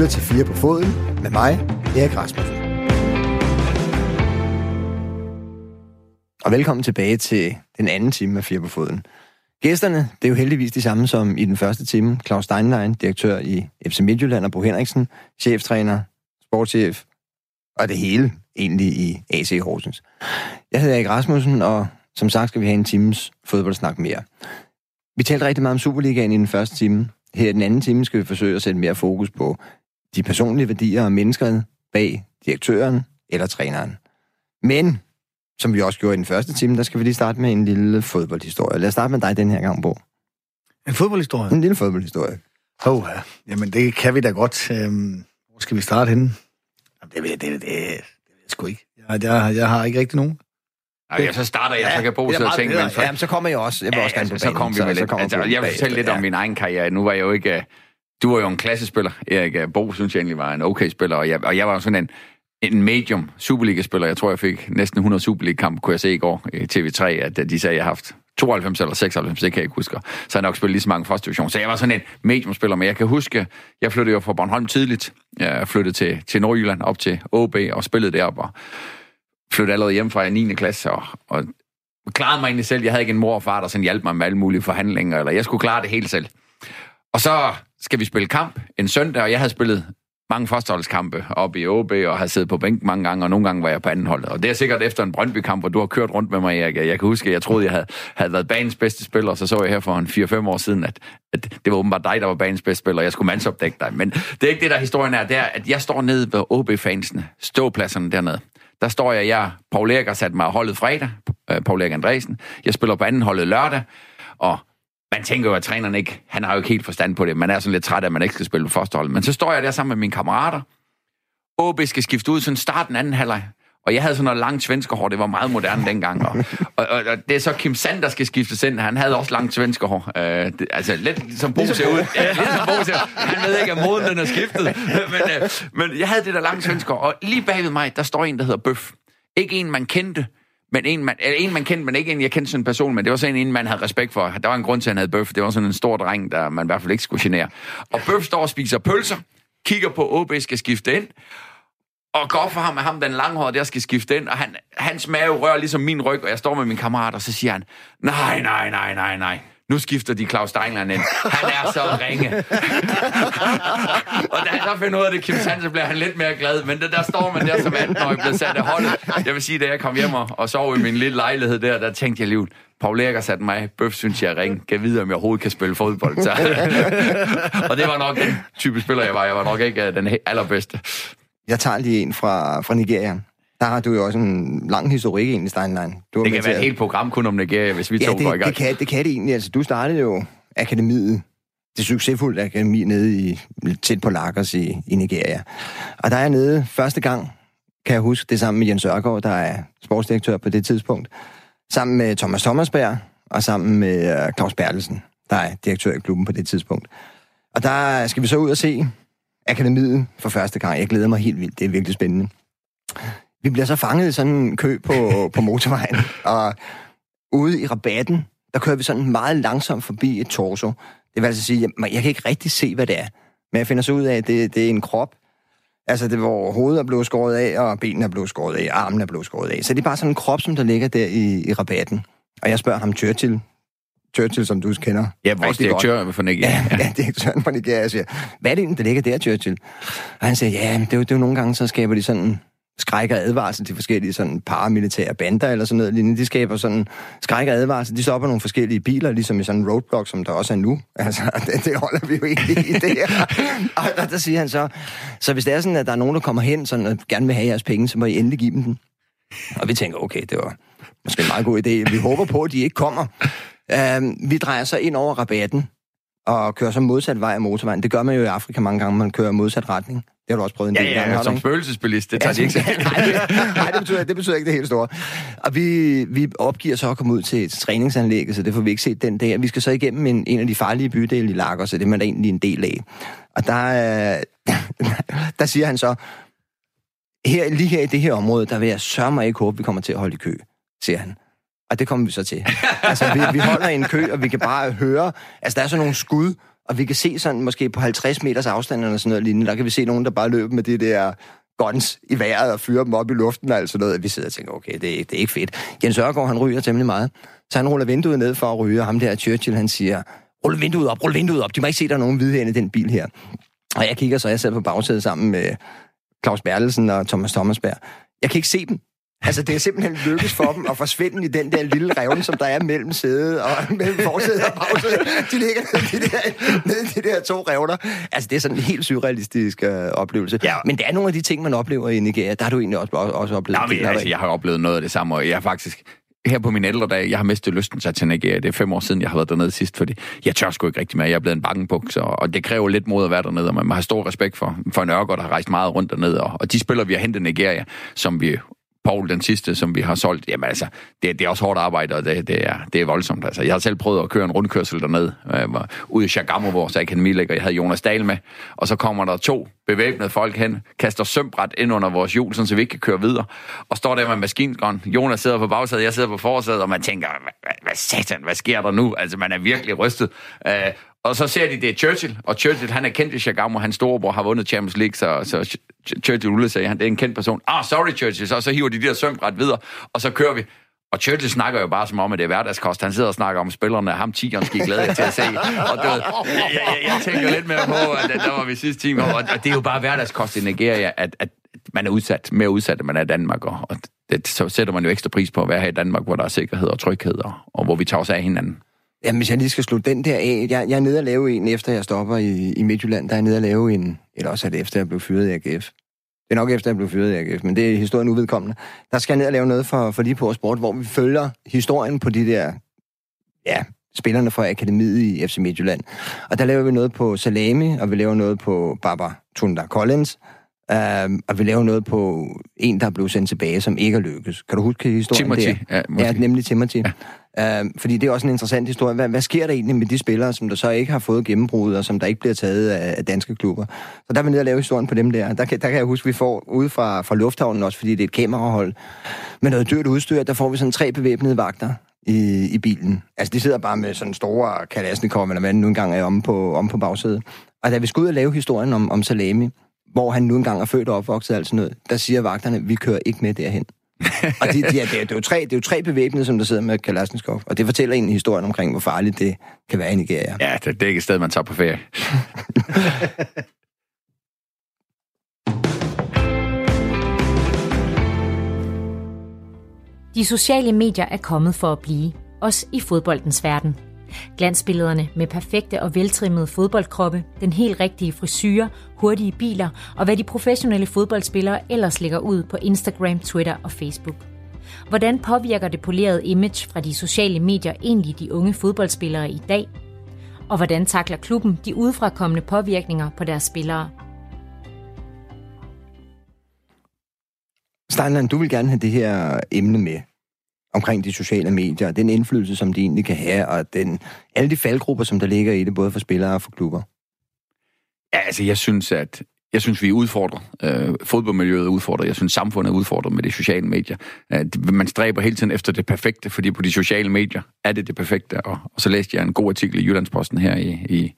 lytter til 4 på Foden med mig, Erik Rasmussen. Og velkommen tilbage til den anden time af 4 på Foden. Gæsterne, det er jo heldigvis de samme som i den første time. Claus Steinlein, direktør i FC Midtjylland, og Bo Henriksen, cheftræner, sportschef, og det hele egentlig i AC Horsens. Jeg hedder Erik Rasmussen, og som sagt skal vi have en times fodboldsnak mere. Vi talte rigtig meget om Superligaen i den første time. Her i den anden time skal vi forsøge at sætte mere fokus på de personlige værdier og mennesker bag direktøren eller træneren. Men, som vi også gjorde i den første time, der skal vi lige starte med en lille fodboldhistorie. Lad os starte med dig den her gang, Bo. En fodboldhistorie? En lille fodboldhistorie. Åh, oh, ja. jamen det kan vi da godt. Øhm, hvor skal vi starte henne? Jamen, det, det, det, det, det ved jeg sgu ikke. Jeg, jeg, jeg har ikke rigtig nogen. Okay, ja, så starter jeg, ja, så kan Bo sidde og tænke. Men for... Ja, så kommer jeg også. Jeg vil ja, også gerne altså, så kommer vi med lidt. Altså, jeg vil fortælle lidt om min egen karriere. Nu var jeg jo ikke... Du var jo en klassespiller, Erik. Øh, Bo synes jeg egentlig var en okay spiller, og jeg, og jeg var jo sådan en, en medium Superliga-spiller. Jeg tror, jeg fik næsten 100 Superliga-kampe, kunne jeg se i går i TV3, at øh, de sagde, at jeg har haft 92 eller 96, det kan jeg ikke huske. Så jeg nok spillet lige så mange første division. Så jeg var sådan en mediumspiller, men jeg kan huske, jeg flyttede jo fra Bornholm tidligt. Jeg flyttede til, til Nordjylland op til OB og spillede deroppe. Og flyttede allerede hjem fra 9. klasse og, og klarede mig egentlig selv. Jeg havde ikke en mor og far, der sådan hjalp mig med alle mulige forhandlinger, eller jeg skulle klare det helt selv. Og så skal vi spille kamp en søndag, og jeg havde spillet mange førsteholdskampe op i OB, og har siddet på bænken mange gange, og nogle gange var jeg på anden hold. Og det er sikkert efter en Brøndby-kamp, hvor du har kørt rundt med mig, Erik. Jeg kan huske, at jeg troede, jeg havde, havde været banens bedste spiller, og så så jeg her for en 4-5 år siden, at, at det var åbenbart dig, der var banens bedste spiller, og jeg skulle mandsopdække dig. Men det er ikke det, der historien er. Det er, at jeg står nede ved OB-fansene, ståpladserne dernede. Der står jeg, jeg, Paul Erik har sat mig holdet fredag, øh, Paul Erik Andresen. Jeg spiller på anden holdet lørdag, og man tænker jo, at træneren ikke, han har jo ikke helt forstand på det. Man er sådan lidt træt af, at man ikke skal spille på første hold. Men så står jeg der sammen med mine kammerater. OB skal skifte ud, sådan starten anden halvleg. Og jeg havde sådan noget langt svenske hår, det var meget moderne dengang. Og, og, og, og det er så Kim Sand, der skal skiftes ind. Han havde også langt svenske hår. Uh, det, altså lidt som Bo ser ud. Ja, lidt som Bo ser Han ved ikke, at moden den er skiftet. Men, uh, men jeg havde det der langt svenske hår. Og lige bagved mig, der står en, der hedder Bøf. Ikke en, man kendte, men en man, eller en, man kendte, men ikke en, jeg kendte sådan en person, men det var sådan en, man havde respekt for. Der var en grund til, at han havde bøf. Det var sådan en stor dreng, der man i hvert fald ikke skulle genere. Og bøf står og spiser pølser, kigger på, OB skal skifte ind, og går for ham med ham, den langhårede, der skal skifte ind, og han, hans mave rører ligesom min ryg, og jeg står med min kammerat, og så siger han, nej, nej, nej, nej, nej, nu skifter de Claus Steinlein ind. Han er så ringe. og da han så finder ud af det, Kim Sand, så bliver han lidt mere glad. Men det, der står man der som 18-årig, bliver sat af holdet. Jeg vil sige, da jeg kom hjem og, og sov i min lille lejlighed der, der tænkte jeg lige, Paul Erik har sat mig, bøf synes jeg er ringe. Kan vide, om jeg overhovedet kan spille fodbold. Så. og det var nok den type spiller, jeg var. Jeg var nok ikke øh, den allerbedste. Jeg tager lige en fra, fra Nigeria. Der har du jo også en lang historik egentlig, Steinlein. Du det kan være et helt program kun om Nigeria, hvis vi ja, to det, går i gang. Det kan, det kan det egentlig. Altså, du startede jo akademiet, det succesfulde akademi nede i, tæt på Lagos i, i Nigeria. Og der er jeg nede første gang, kan jeg huske, det er sammen med Jens Ørgaard, der er sportsdirektør på det tidspunkt, sammen med Thomas Thomasberg og sammen med uh, Claus Bertelsen, der er direktør i klubben på det tidspunkt. Og der skal vi så ud og se akademiet for første gang. Jeg glæder mig helt vildt. Det er virkelig spændende. Vi bliver så fanget i sådan en kø på, på motorvejen, og ude i rabatten, der kører vi sådan meget langsomt forbi et torso. Det vil altså sige, at jeg kan ikke rigtig se, hvad det er. Men jeg finder så ud af, at det, det er en krop. Altså, det hvor hovedet er blevet skåret af, og benene er blevet skåret af, armen er blevet skåret af. Så det er bare sådan en krop, som der ligger der i, i rabatten. Og jeg spørger ham Churchill, Churchill, som du kender. Ja, vores direktør for Nigeria. Ja, ja, direktøren for Nigeria siger, hvad er det egentlig, der ligger der, Churchill? Og han siger, ja, det er, jo, det er jo nogle gange, så skaber de sådan skræk og advarsel til forskellige sådan paramilitære bander eller sådan noget lignende. De skaber sådan skræk og advarsel. De stopper nogle forskellige biler, ligesom i sådan en roadblock, som der også er nu. Altså, det, det holder vi jo ikke i det her. Og der, der siger han så, så hvis det er sådan, at der er nogen, der kommer hen sådan, og gerne vil have jeres penge, så må I endelig give dem den. Og vi tænker, okay, det var måske en meget god idé. Vi håber på, at de ikke kommer. Uh, vi drejer så ind over rabatten og kører så modsat vej af motorvejen. Det gør man jo i Afrika mange gange, man kører modsat retning. Det har du også prøvet en del ja, ja, gange. Ja, som spøgelsesbilist, det tager ja, de ikke nej, det, nej, det betyder, det betyder ikke det helt store. Og vi, vi opgiver så at komme ud til et træningsanlæg, så det får vi ikke set den dag. Vi skal så igennem en, en af de farlige bydele i Lagos, så det er man egentlig en del af. Og der, der siger han så, her, lige her i det her område, der vil jeg sørge mig ikke håbe, vi kommer til at holde i kø, siger han. Og det kommer vi så til. altså, vi, vi holder i en kø, og vi kan bare høre... Altså, der er sådan nogle skud, og vi kan se sådan måske på 50 meters afstand eller sådan noget lignende, der kan vi se nogen, der bare løber med det der guns i vejret og fyrer dem op i luften og alt sådan noget. Vi sidder og tænker, okay, det det er ikke fedt. Jens Ørgaard, han ryger temmelig meget. Så han ruller vinduet ned for at ryge, og ham der Churchill, han siger, rul vinduet op, rul vinduet op. De må ikke se, der er nogen hvide i den bil her. Og jeg kigger så, jeg sidder på bagsædet sammen med Claus Bertelsen og Thomas Thomasberg. Jeg kan ikke se dem. Altså, det er simpelthen lykkes for dem at forsvinde i den der lille revne, som der er mellem sædet og mellem forsædet og bagsædet. De ligger nede i de der, nede i de der to revner. Altså, det er sådan en helt surrealistisk øh, oplevelse. Ja. Men det er nogle af de ting, man oplever i Nigeria. Der har du egentlig også, også oplevet Nå, men, altså, jeg har oplevet noget af det samme, og jeg har faktisk her på min ældre dag, jeg har mistet lysten til Nigeria. Det er fem år siden, jeg har været dernede sidst, fordi jeg tør sgu ikke rigtig mere. Jeg er blevet en bankenbuks, og, det kræver lidt mod at være dernede, og man have stor respekt for, for en der har rejst meget rundt dernede. Og, og de spillere, vi har hentet Nigeria, som vi Paul, den sidste, som vi har solgt, jamen altså, det, det er også hårdt arbejde, og det, det, er, det er voldsomt. Altså, jeg har selv prøvet at køre en rundkørsel dernede, øh, ude i Chagamo, hvor så akademi ligger. Jeg havde Jonas Dahl med, og så kommer der to bevæbnede folk hen, kaster sømbræt ind under vores hjul, så vi ikke kan køre videre, og står der med maskingrøn. Jonas sidder på bagsædet, jeg sidder på forsædet, og man tænker, hvad, hvad satan, hvad sker der nu? Altså, man er virkelig rystet. Øh, og så ser de, det er Churchill, og Churchill, han er kendt i Chagamo, hans storebror har vundet Champions League, så, så Churchill ruller sig, han det er en kendt person. Ah, sorry Churchill, så, så hiver de de der sømret videre, og så kører vi. Og Churchill snakker jo bare som om, at det er hverdagskost. Han sidder og snakker om spillerne, ham tigeren skal glæde jer til at se. Og du ved, jeg, jeg, jeg, tænker lidt mere på, at der var vi sidste time, og det er jo bare hverdagskost i Nigeria, at, at man er udsat, mere udsat, end man er i Danmark, og, og det, så sætter man jo ekstra pris på at være her i Danmark, hvor der er sikkerhed og tryghed, og, og hvor vi tager os af hinanden. Jamen, hvis jeg lige skal slutte den der af. Jeg, jeg er nede og lave en, efter jeg stopper i, i Midtjylland. Der er jeg nede og lave en, eller også er det efter, jeg blev fyret i AGF. Det er nok efter, jeg blev fyret i AGF, men det er historien uvedkommende. Der skal jeg ned og lave noget for, for lige på sport, hvor vi følger historien på de der, ja, spillerne fra akademiet i FC Midtjylland. Og der laver vi noget på Salami, og vi laver noget på Baba Tunda Collins, Uh, og vi laver noget på en, der blev sendt tilbage, som ikke er lykkes. Kan du huske historien Timothy. der? Ja, ja, nemlig Timothy. Ja. Uh, fordi det er også en interessant historie. Hvad, hvad sker der egentlig med de spillere, som der så ikke har fået gennembrud, og som der ikke bliver taget af, af danske klubber? Så der er vi nede og lave historien på dem der. Der kan, der kan jeg huske, at vi får ude fra, fra lufthavnen også, fordi det er et kamerahold, med noget dyrt udstyr, der får vi sådan tre bevæbnede vagter i, i bilen. Altså, de sidder bare med sådan store kalasnikov, eller hvad nu engang er om på, om på bagsædet. Og da vi skal ud og lave historien om, om Salami, hvor han nu engang er født og opvokset og sådan noget, der siger vagterne, vi kører ikke med derhen. og det, de er, det, er, det, er jo tre, det er jo tre bevæbnede, som der sidder med Kalashnikov, og det fortæller en historien omkring, hvor farligt det kan være i Nigeria. Ja, det, det er ikke et sted, man tager på ferie. De sociale medier er kommet for at blive, også i fodboldens verden. Glansbillederne med perfekte og veltrimmede fodboldkroppe, den helt rigtige frisyrer, hurtige biler og hvad de professionelle fodboldspillere ellers lægger ud på Instagram, Twitter og Facebook. Hvordan påvirker det polerede image fra de sociale medier egentlig de unge fodboldspillere i dag? Og hvordan takler klubben de udefrakommende påvirkninger på deres spillere? Steinland, du vil gerne have det her emne med omkring de sociale medier, og den indflydelse, som de egentlig kan have, og den, alle de faldgrupper, som der ligger i det, både for spillere og for klubber? Ja, altså jeg synes, at jeg synes, vi er udfordret. Øh, fodboldmiljøet er udfordret. Jeg synes, samfundet er udfordret med de sociale medier. Øh, man stræber hele tiden efter det perfekte, fordi på de sociale medier er det det perfekte. Og, og så læste jeg en god artikel i Jyllandsposten her i, i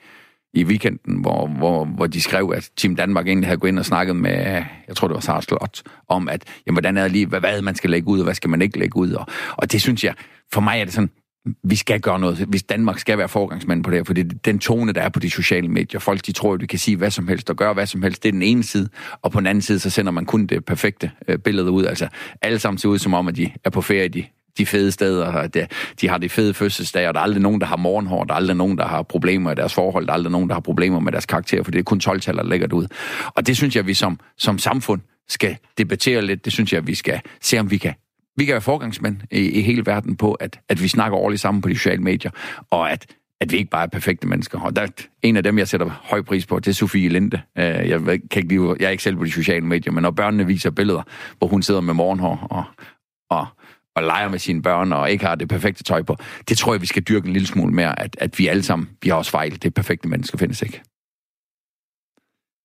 i weekenden, hvor, hvor, hvor de skrev, at Team Danmark egentlig havde gået ind og snakket med, jeg tror det var Sarah Slot, om at, jamen, hvordan er det lige, hvad, hvad man skal lægge ud, og hvad skal man ikke lægge ud. Og, og det synes jeg, for mig er det sådan, vi skal gøre noget. Hvis Danmark skal være forgangsmand på det her, for det er den tone, der er på de sociale medier. Folk, de tror, at de kan sige hvad som helst og gøre hvad som helst. Det er den ene side. Og på den anden side, så sender man kun det perfekte øh, billede ud. Altså, alle sammen ser ud som om, at de er på ferie. De de fede steder, de, de har de fede fødselsdage, og der er aldrig nogen, der har morgenhår, der er aldrig nogen, der har problemer i deres forhold, der er aldrig nogen, der har problemer med deres karakter, for det er kun 12 der lægger det ud. Og det synes jeg, vi som, som samfund skal debattere lidt. Det synes jeg, vi skal se, om vi kan vi kan være forgangsmænd i, i hele verden på, at, at vi snakker ordentligt sammen på de sociale medier, og at, at vi ikke bare er perfekte mennesker. Og der, en af dem, jeg sætter høj pris på, det er Sofie Linde. Øh, jeg, kan ikke lide, jeg er ikke selv på de sociale medier, men når børnene viser billeder, hvor hun sidder med morgenhår og, og og leger med sine børn og ikke har det perfekte tøj på. Det tror jeg, vi skal dyrke en lille smule mere, at, at vi alle sammen, vi har også fejl. Det perfekte menneske findes ikke.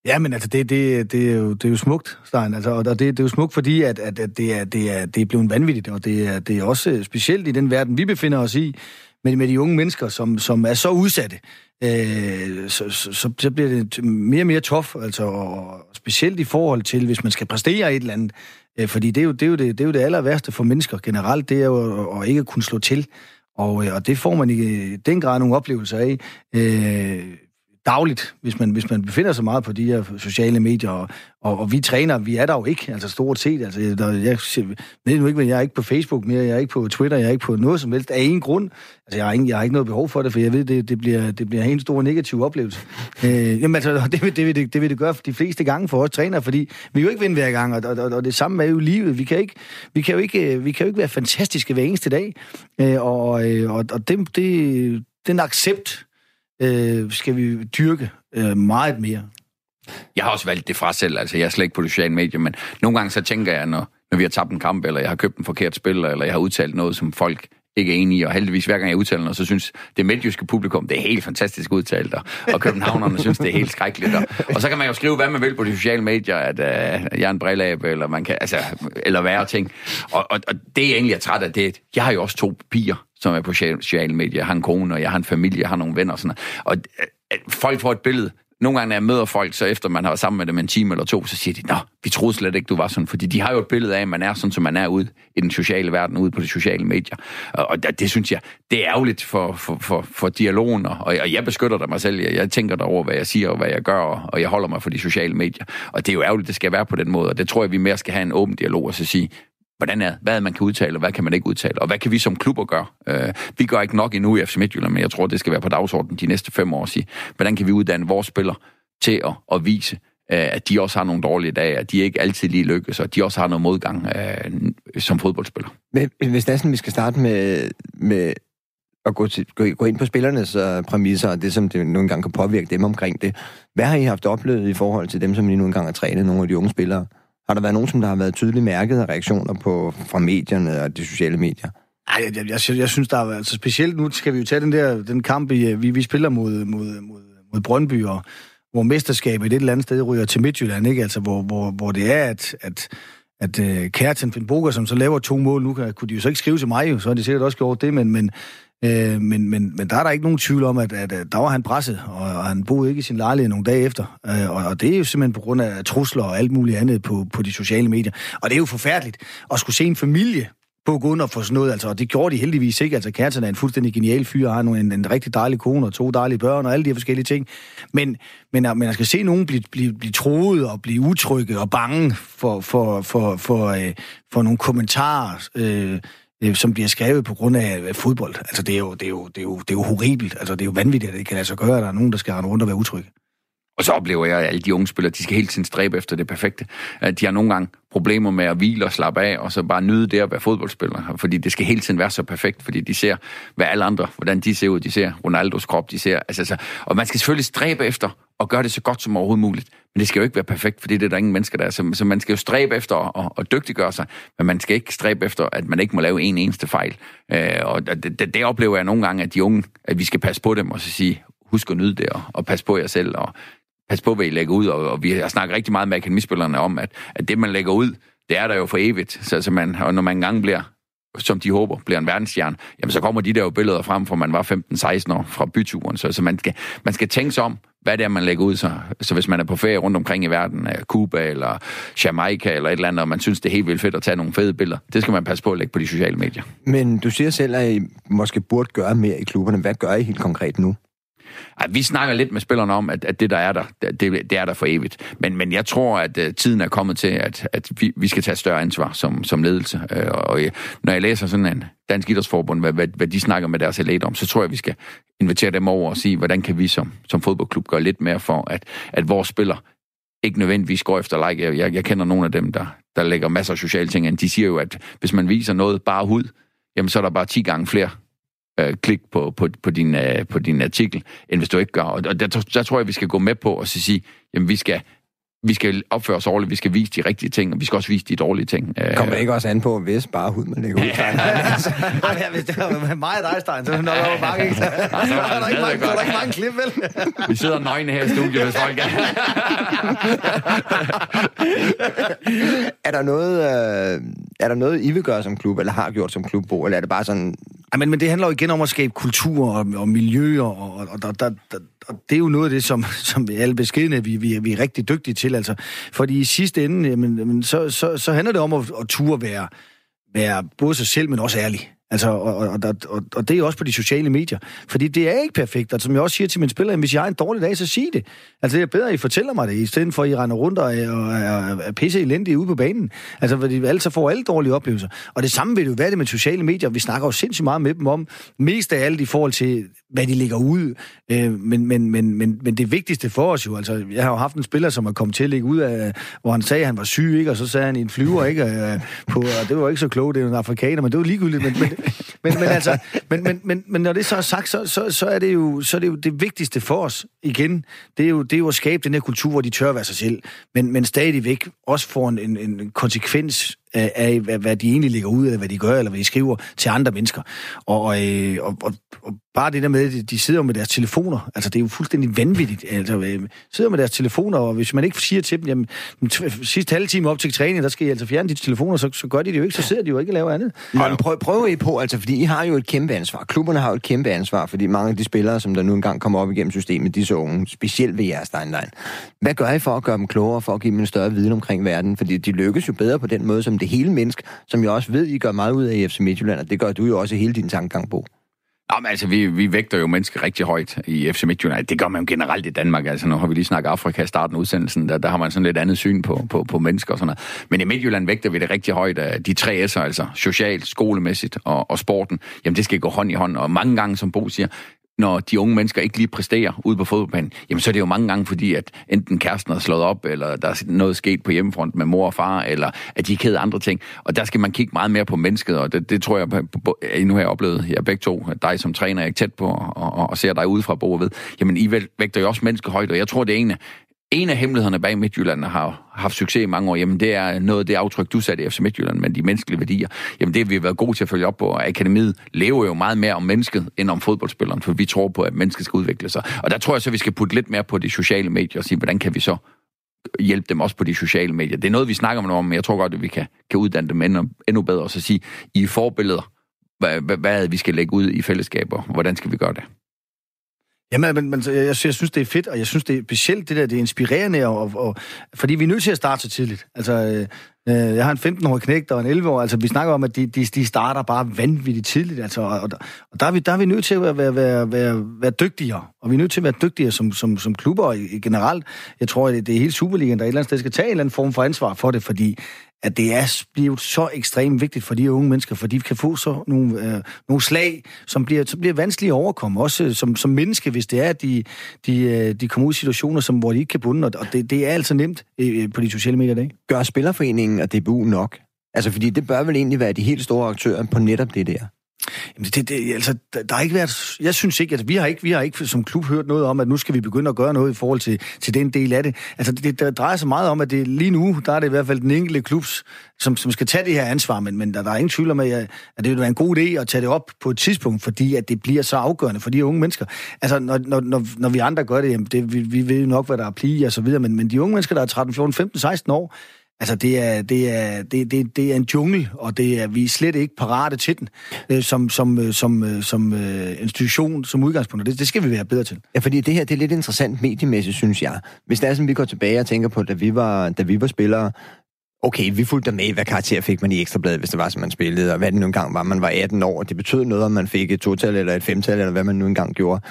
Ja, men altså, det, det, det, er, jo, det er jo smukt, Stein. Altså, og det, det er jo smukt, fordi at, at, at det, er, det, er, det er blevet vanvittigt, og det er, det er også øh, specielt i den verden, vi befinder os i, med, med de unge mennesker, som, som er så udsatte øh, så, så, så, bliver det mere og mere tof, altså, og specielt i forhold til, hvis man skal præstere et eller andet. Øh, fordi det er, jo, det, er jo det, det er jo det aller værste for mennesker generelt, det er jo at, at ikke kunne slå til. Og, øh, og det får man i øh, den grad nogle oplevelser af. Øh, dagligt, hvis man, hvis man befinder sig meget på de her sociale medier, og, og, og vi træner, vi er der jo ikke, altså stort set. Altså, der, jeg ved nu ikke, men jeg er ikke på Facebook mere, jeg er ikke på Twitter, jeg er ikke på noget som helst, af en grund. Altså, jeg har, ikke, jeg har ikke noget behov for det, for jeg ved, det, det, bliver, det bliver en stor negativ oplevelse. øh, jamen, altså, det, det, vil det, det vil det gøre de fleste gange for os træner, fordi vi jo ikke vinde hver gang, og, og, og det samme er jo livet. Vi kan, ikke, vi, kan jo ikke, øh, vi kan jo ikke være fantastiske hver eneste dag, øh, og, og, og det, det, den accept, øh, skal vi dyrke øh, meget mere. Jeg har også valgt det fra selv, altså jeg er slet ikke på sociale medier, men nogle gange så tænker jeg, når, når vi har tabt en kamp, eller jeg har købt en forkert spil, eller jeg har udtalt noget, som folk ikke er enige i, og heldigvis hver gang jeg udtaler noget, så synes det midtjyske publikum, det er helt fantastisk udtalt, og, og københavnerne synes, det er helt skrækkeligt. Og, og så kan man jo skrive, hvad man vil på de sociale medier, at uh, jeg er en brillab, eller, man kan, altså, eller værre ting. Og, og, og det er egentlig er træt af, det jeg har jo også to piger, som er på sociale medier. Jeg har en kone, og jeg har en familie, jeg har nogle venner og sådan noget. Og øh, folk får et billede. Nogle gange, når jeg møder folk, så efter man har været sammen med dem en time eller to, så siger de, nå, vi troede slet ikke, du var sådan. Fordi de har jo et billede af, at man er sådan, som man er ude i den sociale verden, ude på de sociale medier. Og det, det synes jeg, det er ærgerligt for, for, for, for dialogen, og jeg beskytter dig mig selv. Jeg, jeg tænker derover, hvad jeg siger og hvad jeg gør, og jeg holder mig for de sociale medier. Og det er jo ærgerligt, det skal være på den måde, og det tror jeg, vi mere skal have en åben dialog og så sige, hvordan er, hvad man kan udtale, og hvad kan man ikke udtale, og hvad kan vi som klubber gøre? Øh, vi gør ikke nok endnu i FC Midtjylland, men jeg tror, det skal være på dagsordenen de næste fem år at sige, hvordan kan vi uddanne vores spillere til at, at vise, øh, at de også har nogle dårlige dage, at de ikke altid lige lykkes, og de også har noget modgang øh, som fodboldspiller. Men hvis næsten vi skal starte med, med at gå, til, gå, gå ind på spillernes uh, præmisser, og det, som det nogle gange kan påvirke dem omkring det. Hvad har I haft oplevet i forhold til dem, som I nu engang har trænet, nogle af de unge spillere? Har der været nogen, som der har været tydeligt mærket af reaktioner på, fra medierne og de sociale medier? Ej, jeg, jeg, jeg, jeg synes, der er altså specielt nu skal vi jo tage den der den kamp, vi, øh, vi, vi spiller mod, mod, mod, mod Brøndby, og hvor mesterskabet et eller andet sted ryger til Midtjylland, ikke? Altså, hvor, hvor, hvor det er, at, at, at øh, uh, Kærten Finnboga, som så laver to mål, nu kan, kunne de jo så ikke skrive til mig, jo, så har de sikkert også gjort det, men, men, Øh, men, men, men der er der ikke nogen tvivl om, at, at, at der var han presset, og, og han boede ikke i sin lejlighed nogle dage efter. Øh, og, og det er jo simpelthen på grund af trusler og alt muligt andet på, på de sociale medier. Og det er jo forfærdeligt at skulle se en familie på at gå under for sådan noget, altså, og det gjorde de heldigvis ikke. Altså, Kærten er en fuldstændig genial fyr, og har en, en rigtig dejlig kone og to dejlige børn og alle de her forskellige ting. Men, men, men man skal se nogen blive, blive, blive troet og blive utrygge og bange for, for, for, for, øh, for nogle kommentarer, øh, Øh, som bliver skrevet på grund af fodbold. Altså, det er jo, det er jo, det er jo, det er jo horribelt. Altså, det er jo vanvittigt, at det kan lade sig gøre, at der er nogen, der skal rende rundt og være utrygge. Og så oplever jeg, at alle de unge spillere, de skal hele tiden stræbe efter det perfekte. At de har nogle gange problemer med at hvile og slappe af, og så bare nyde det at være fodboldspiller. Fordi det skal hele tiden være så perfekt, fordi de ser, hvad alle andre, hvordan de ser ud. De ser Ronaldos krop, de ser... Altså, altså, og man skal selvfølgelig stræbe efter at gøre det så godt som overhovedet muligt. Men det skal jo ikke være perfekt, for det er der ingen mennesker, der er. Så, så man skal jo stræbe efter at, at dygtiggøre sig, men man skal ikke stræbe efter, at man ikke må lave en eneste fejl. Øh, og det, det, det oplever jeg nogle gange, at de unge, at vi skal passe på dem og så sige, husk at nyde det, og, og pas på jer selv, og pas på, hvad I lægger ud, og, og vi har snakket rigtig meget med akademispillerne om, at, at det, man lægger ud, det er der jo for evigt. Så, så man, og når man engang bliver, som de håber, bliver en verdensstjerne, jamen så kommer de der jo billeder frem, for man var 15-16 år fra byturen. Så, så man, skal, man skal tænke sig om, hvad det er, man lægger ud. Så, så hvis man er på ferie rundt omkring i verden, øh, Cuba eller Jamaica eller et eller andet, og man synes, det er helt vildt fedt at tage nogle fede billeder, det skal man passe på at lægge på de sociale medier. Men du siger selv, at I måske burde gøre mere i klubberne. Hvad gør I helt konkret nu? Ej, vi snakker lidt med spillerne om, at, at det, der er der, det, det er der for evigt. Men, men jeg tror, at uh, tiden er kommet til, at, at vi, vi skal tage et større ansvar som, som ledelse. Uh, og uh, når jeg læser sådan en Dansk Idrætsforbund, hvad, hvad, hvad de snakker med deres atleter om, så tror jeg, vi skal invitere dem over og sige, hvordan kan vi som, som fodboldklub gøre lidt mere for, at, at vores spillere ikke nødvendigvis går efter like. Jeg, jeg, jeg kender nogle af dem, der, der lægger masser af sociale ting De siger jo, at hvis man viser noget bare hud, jamen så er der bare 10 gange flere øh, klik på, på, på, din, øh, på din artikel, end hvis du ikke gør. Og der, der tror jeg, vi skal gå med på og sige, jamen vi skal, vi skal opføre os ordentligt, vi skal vise de rigtige ting, og vi skal også vise de dårlige ting. Kommer det ikke også an på, hvis bare hud man lægger ud? Nej, hvis det var mig og dig, Stein, så er nok over bakke, ikke? Så er der ikke mange, der ikke mange klip, vel? Vi sidder nøgne her i studiet, hvis folk er. er der noget, øh, er der noget, I vil gøre som klub, eller har gjort som klub, eller er det bare sådan Ja, men, men det handler jo igen om at skabe kultur og, og miljø, og, og, og, der, der, der, og det er jo noget af det, som, som vi alle beskedende, vi, vi, vi er rigtig dygtige til. Altså. Fordi i sidste ende, jamen, så, så, så handler det om at, at ture være, være både sig selv, men også ærlig. Altså, og, og, og, og det er også på de sociale medier. Fordi det er ikke perfekt. Altså, som jeg også siger til mine spillere, hvis jeg har en dårlig dag, så sig det. Altså, det er bedre, at I fortæller mig det, i stedet for, at I render rundt og er, og er pisse elendige ude på banen. Altså, fordi alle så får alle dårlige oplevelser. Og det samme vil det jo være det med sociale medier. Vi snakker jo sindssygt meget med dem om, mest af alt i forhold til, hvad de ligger ud. Øh, men, men, men, men, men det vigtigste for os jo, altså, jeg har jo haft en spiller, som er kommet til at ligge ud af, hvor han sagde, at han var syg, ikke? og så sagde han i en flyver, ikke? Og, på, og det var ikke så klogt, det er en afrikaner, men det var ligegyldigt. Men, men, men, men, altså, men, men, men, men når det så er sagt, så, så, så, er det jo, så er det jo det vigtigste for os, igen, det er jo, det er jo at skabe den her kultur, hvor de tør være sig selv, men, men stadigvæk også får en, en, en konsekvens af, hvad, hvad de egentlig ligger ud af, hvad de gør, eller hvad de skriver til andre mennesker. Og, øh, og, og, og bare det der med, at de sidder med deres telefoner, altså det er jo fuldstændig vanvittigt. Altså, øh, sidder med deres telefoner, og hvis man ikke siger til dem, jamen, sidste halve time op til træning, der skal I altså fjerne dit telefoner, så, så gør de det jo ikke, så sidder de jo ikke og laver andet. Men prøv, prøv I på, altså, fordi I har jo et kæmpe ansvar. Klubberne har jo et kæmpe ansvar, fordi mange af de spillere, som der nu engang kommer op igennem systemet, de så unge, specielt ved jeres Steinlein. Hvad gør I for at gøre dem klogere, for at give dem en større viden omkring verden? Fordi de lykkes jo bedre på den måde, som det hele menneske, som jeg også ved, I gør meget ud af i FC Midtjylland, og det gør du jo også hele din tankegang på. Nå, men altså, vi, vi vægter jo mennesker rigtig højt i FC Midtjylland. Det gør man jo generelt i Danmark. Altså, nu har vi lige snakket Afrika i starten af udsendelsen. Der, der har man sådan lidt andet syn på, på, på mennesker og sådan noget. Men i Midtjylland vægter vi det rigtig højt. Af de tre S'er, altså socialt, skolemæssigt og, og sporten. Jamen, det skal gå hånd i hånd. Og mange gange, som Bo siger, når de unge mennesker ikke lige præsterer ude på fodboldbanen, jamen så er det jo mange gange fordi, at enten kæresten er slået op, eller der er noget sket på hjemmefront med mor og far, eller at de ikke andre ting. Og der skal man kigge meget mere på mennesket, og det, det tror jeg, nu har jeg oplevet, jer begge to, dig som træner, jeg er tæt på, og, og, og ser dig udefra bo ved, jamen I vægter jo også mennesket højt, og jeg tror, det er en en af hemmelighederne bag Midtjylland har haft succes i mange år, jamen det er noget af det aftryk, du satte i FC Midtjylland, men de menneskelige værdier. Jamen det har vi været gode til at følge op på, og akademiet lever jo meget mere om mennesket, end om fodboldspilleren, for vi tror på, at mennesket skal udvikle sig. Og der tror jeg så, at vi skal putte lidt mere på de sociale medier og sige, hvordan kan vi så hjælpe dem også på de sociale medier. Det er noget, vi snakker om, men jeg tror godt, at vi kan, kan uddanne dem endnu, endnu bedre, og så sige, I er forbilleder, hvad, hvad, hvad vi skal lægge ud i fællesskaber, hvordan skal vi gøre det? Jamen, men, men jeg, jeg, synes, det er fedt, og jeg synes, det er specielt det der, det er inspirerende, og, og, fordi vi er nødt til at starte så tidligt. Altså, øh, øh jeg har en 15-årig knægt og en 11-årig, altså vi snakker om, at de, de, de starter bare vanvittigt tidligt, altså, og, og, og der, er vi, der er vi nødt til at være, være, være, være, være dygtigere, og vi er nødt til at være dygtigere som, som, som klubber i generelt. Jeg tror, det, det er hele Superligaen, der et eller andet sted skal tage en eller anden form for ansvar for det, fordi at det er blevet så ekstremt vigtigt for de unge mennesker, for de kan få så nogle, øh, nogle slag, som bliver, så bliver vanskelige at overkomme, også øh, som, som menneske, hvis det er, at de, de, øh, de kommer ud i situationer, som, hvor de ikke kan bunde, og det, det er altså nemt øh, øh, på de sociale medier i dag. Gør Spillerforeningen og DBU nok? Altså, fordi det bør vel egentlig være de helt store aktører på netop det der. Jamen det, det, altså, der har ikke været, jeg synes ikke, at vi har ikke, vi har ikke som klub hørt noget om, at nu skal vi begynde at gøre noget i forhold til, til den del af det. Altså det, det drejer sig meget om, at det lige nu, der er det i hvert fald den enkelte klubs, som, som skal tage det her ansvar, men, men der, der er ingen tvivl om, at, at det vil være en god idé at tage det op på et tidspunkt, fordi at det bliver så afgørende for de unge mennesker. Altså når, når, når, når vi andre gør det, jamen det vi, vi ved jo nok, hvad der er plige og så videre, men, men de unge mennesker, der er 13, 14, 15, 16 år, Altså, det er, det er, det, det, det er en jungle, og det er, vi er slet ikke parate til den øh, som, som, øh, som, øh, som øh, institution, som udgangspunkt. Det, det skal vi være bedre til. Ja, fordi det her det er lidt interessant mediemæssigt, synes jeg. Hvis det er sådan, vi går tilbage og tænker på, da vi var, da vi var spillere, okay, vi fulgte med, hvad karakter fik man i Ekstrabladet, hvis det var, som man spillede, og hvad det nu engang var. Man var 18 år, og det betød noget, om man fik et total eller et femtal, eller hvad man nu engang gjorde.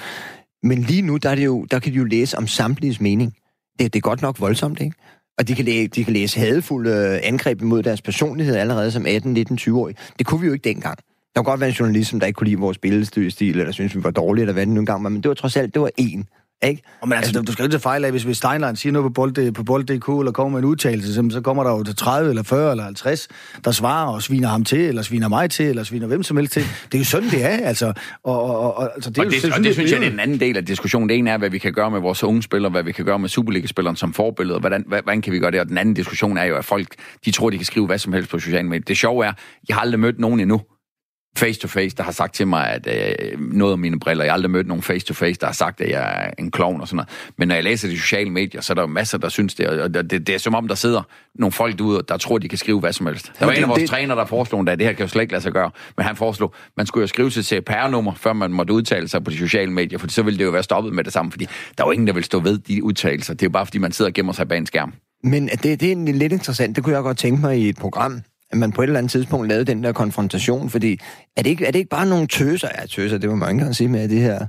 Men lige nu, der, er det jo, der kan de jo læse om samtliges mening. Det, det er godt nok voldsomt, ikke? Og de kan, læ- de kan læse hadefulde øh, angreb imod deres personlighed allerede som 18, 19, 20-årige. Det kunne vi jo ikke dengang. Der kunne godt være en journalist, som der ikke kunne lide vores billedstil, eller synes vi var dårlige, eller hvad det nu engang var, men det var trods alt, det var en. Ikke? Og men altså, du skal ikke tage fejl af, hvis, hvis Steinlein siger noget på bold, på bold.dk, eller kommer med en udtalelse, så kommer der jo til 30 eller 40 eller 50, der svarer og sviner ham til, eller sviner mig til, eller sviner hvem som helst til. Det er jo sådan, det er, altså. Og, og, og, altså, det, er og, det, jo, og det, det synes jeg, det er en anden del af diskussionen. Det ene er, hvad vi kan gøre med vores unge spillere, hvad vi kan gøre med Superliga-spilleren som forbillede, hvordan, hvordan kan vi gøre det? Og den anden diskussion er jo, at folk, de tror, de kan skrive hvad som helst på sociale medier. Det sjove er, jeg har aldrig mødt nogen endnu, face-to-face, der har sagt til mig, at øh, noget af mine briller, jeg har aldrig mødt nogen face-to-face, der har sagt, at jeg er en klovn og sådan noget. Men når jeg læser de sociale medier, så er der jo masser, der synes det, og det, det, det er som om, der sidder nogle folk derude, der tror, de kan skrive hvad som helst. Der var det, en af vores det... træner, der foreslog, at det her kan jo slet ikke lade sig gøre, men han foreslog, man skulle jo skrive sit CPR-nummer, før man måtte udtale sig på de sociale medier, for så ville det jo være stoppet med det samme, fordi der er jo ingen, der vil stå ved de udtalelser. Det er jo bare, fordi man sidder og gemmer sig bag en skærm. Men det, det er lidt interessant. Det kunne jeg godt tænke mig i et program, at man på et eller andet tidspunkt lavede den der konfrontation, fordi er det ikke, er det ikke bare nogle tøser? Ja, tøser, det var mange engang sige med de her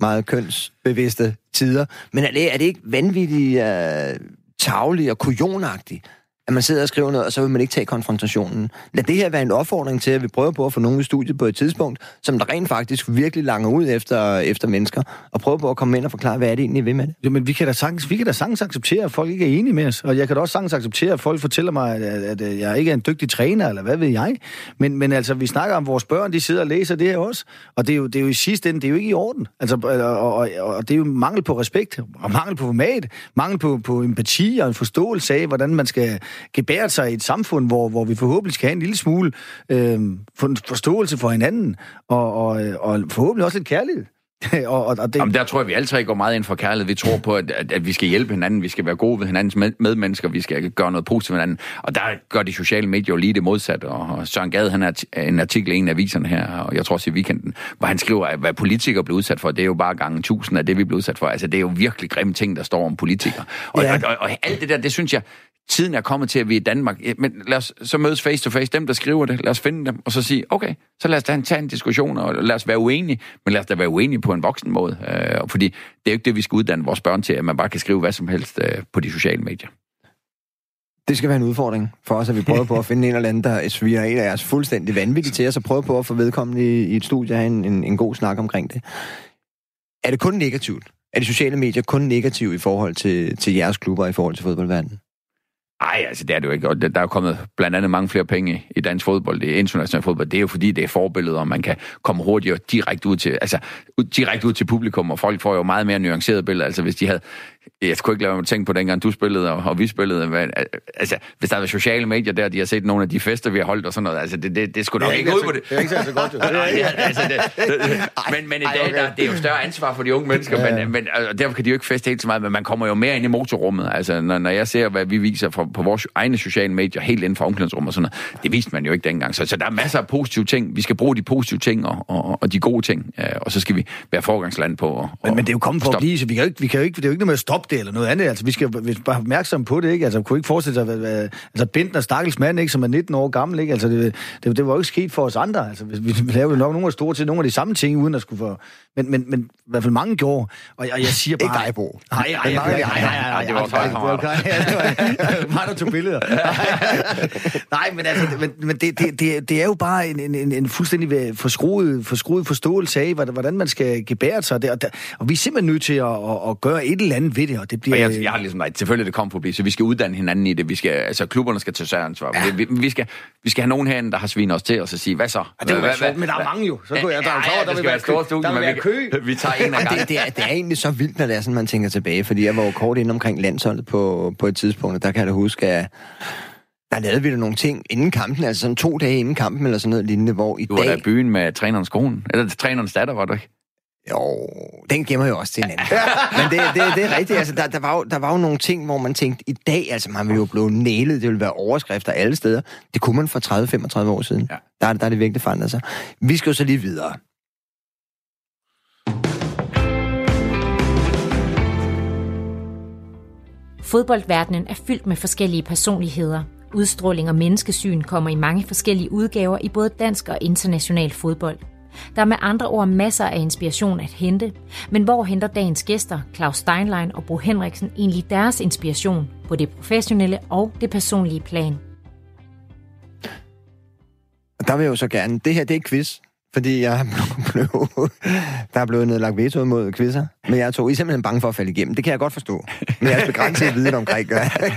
meget kønsbevidste tider. Men er det, er det ikke vanvittigt øh, uh, tavlig og kujonagtigt, at man sidder og skriver noget, og så vil man ikke tage konfrontationen. Lad det her være en opfordring til, at vi prøver på at få nogen i studiet på et tidspunkt, som der rent faktisk virkelig langer ud efter, efter mennesker, og prøve på at komme ind og forklare, hvad er det egentlig ved med det. Jo, men vi kan da sagtens, vi kan da sagtens acceptere, at folk ikke er enige med os, og jeg kan da også sagtens acceptere, at folk fortæller mig, at, at, at jeg ikke er en dygtig træner, eller hvad ved jeg. Men, men altså, vi snakker om vores børn, de sidder og læser det her også, og det er jo, det er jo i sidste ende, det er jo ikke i orden. Altså, og, og, og det er jo mangel på respekt, og mangel på format, mangel på, på empati og en forståelse af, hvordan man skal gebære sig i et samfund, hvor, hvor vi forhåbentlig skal have en lille smule øh, forståelse for hinanden, og, og, og forhåbentlig også lidt kærlighed. og, og, og det... Jamen, der tror jeg, vi alle tre går meget ind for kærlighed. Vi tror på, at, at, at vi skal hjælpe hinanden, vi skal være gode ved hinandens med, medmennesker, vi skal gøre noget positivt med hinanden. Og der gør de sociale medier jo lige det modsatte. Og Søren Gade, han har en artikel i en af aviserne her, og jeg tror også i weekenden, hvor han skriver, at hvad politikere bliver udsat for, det er jo bare gange tusind af det, vi bliver udsat for. Altså, det er jo virkelig grimme ting, der står om politikere. Og, ja. og, og, og alt det der, det synes jeg, tiden er kommet til, at vi i Danmark... Men lad os så mødes face to face. Dem, der skriver det, lad os finde dem, og så sige, okay, så lad os da tage en diskussion, og lad os være uenige, men lad os da være uenige på en voksen måde. Øh, fordi det er jo ikke det, vi skal uddanne vores børn til, at man bare kan skrive hvad som helst øh, på de sociale medier. Det skal være en udfordring for os, at vi prøver på at finde en eller anden, der sviger en af os fuldstændig vanvittigt til os, og prøve på at få vedkommende i, i et studie have en, en, en god snak omkring det. Er det kun negativt? Er de sociale medier kun negative i forhold til, til jeres klubber, i forhold til fodboldverdenen? Nej, altså det er det jo ikke. Og der er jo kommet blandt andet mange flere penge i dansk fodbold, det er international fodbold. Det er jo fordi, det er forbilleder, og man kan komme hurtigere direkte ud til, altså, direkte ud til publikum, og folk får jo meget mere nuancerede billeder. Altså hvis de havde jeg skulle ikke lade mig tænke på dengang du spillede, og, og vi spillede. Men, altså, hvis der var sociale medier der, de har set nogle af de fester, vi har holdt og sådan noget, altså, det, det, det skulle nok ikke ud på det. Det er ikke så godt, jo. altså, det, men, men i dag, okay. der, det er jo større ansvar for de unge mennesker, ja. men, men altså, derfor kan de jo ikke feste helt så meget, men man kommer jo mere ind i motorrummet. Altså, når, når jeg ser, hvad vi viser fra, på vores egne sociale medier, helt inden for omklædningsrummet og sådan noget, det viste man jo ikke dengang. Så, så der er masser af positive ting. Vi skal bruge de positive ting og, og, og de gode ting, og så skal vi være forgangsland på. Og, men, men det er jo kommet for at blive, så vi kan jo ikke, vi kan jo ikke, det er jo ikke noget med at stoppe det eller noget andet. Altså, vi skal vi bare være opmærksomme på det, ikke? Altså, kunne ikke forestille sig, at, at, altså, Bentner stakkels mand, ikke, som er 19 år gammel, ikke? Altså, det, det, det var jo ikke sket for os andre. Altså, vi, vi lavede nok nogle af store til nogle af de samme ting, uden at skulle få... Men, men, men i hvert fald mange gjorde, og jeg, jeg siger bare... Ikke dig, Bo. Nej, nej, nej, nej, nej, nej, det var faktisk mig, der tog billeder. Nej, men altså, men, men det, det, det, det er jo bare en, en, en fuldstændig forskruet, forskruet forståelse af, hvordan man skal gebære sig, og, der, og vi er simpelthen nødt til at, at, at gøre et eller andet ved det, og det bliver... Og jeg, jeg har ligesom, nej, selvfølgelig det kommer forbi, så vi skal uddanne hinanden i det. Vi skal, altså, klubberne skal tage sørgensvar. Ja. Vi, vi, skal, vi skal have nogen herinde, der har svinet os til, og så sige, hvad så? Ja, det er sjovt, men der er mange jo. Så kunne jeg, der, ja, ja, der, der, der, der, der, der, der, kø. Vi tager en af det, det, er, det er egentlig så vildt, når det er sådan, man tænker tilbage, fordi jeg var jo kort inde omkring landsholdet på, på et tidspunkt, og der kan jeg da huske, at der lavede vi da nogle ting inden kampen, altså sådan to dage inden kampen, eller sådan noget lignende, hvor i du dag... Du var da byen med trænerens kone, eller trænerens datter, var du ikke? Jo, den gemmer jo også til en anden. Men det, det, det er rigtigt. Altså, der, der, var jo, der var jo nogle ting, hvor man tænkte, i dag, altså man vil jo blive nælet, det vil være overskrifter alle steder. Det kunne man for 30-35 år siden. Ja. Der, der er det virkelig forandret sig. Vi skal jo så lige videre. Fodboldverdenen er fyldt med forskellige personligheder. Udstråling og menneskesyn kommer i mange forskellige udgaver i både dansk og international fodbold. Der er med andre ord masser af inspiration at hente, men hvor henter dagens gæster, Claus Steinlein og Bo Henriksen, egentlig deres inspiration på det professionelle og det personlige plan? Der vil jeg jo så gerne, det her det er quiz, fordi jeg blev, der er blevet nedlagt veto mod quizzer. Men jeg tog I simpelthen bange for at falde igennem. Det kan jeg godt forstå. Men jeg er begrænset viden omkring,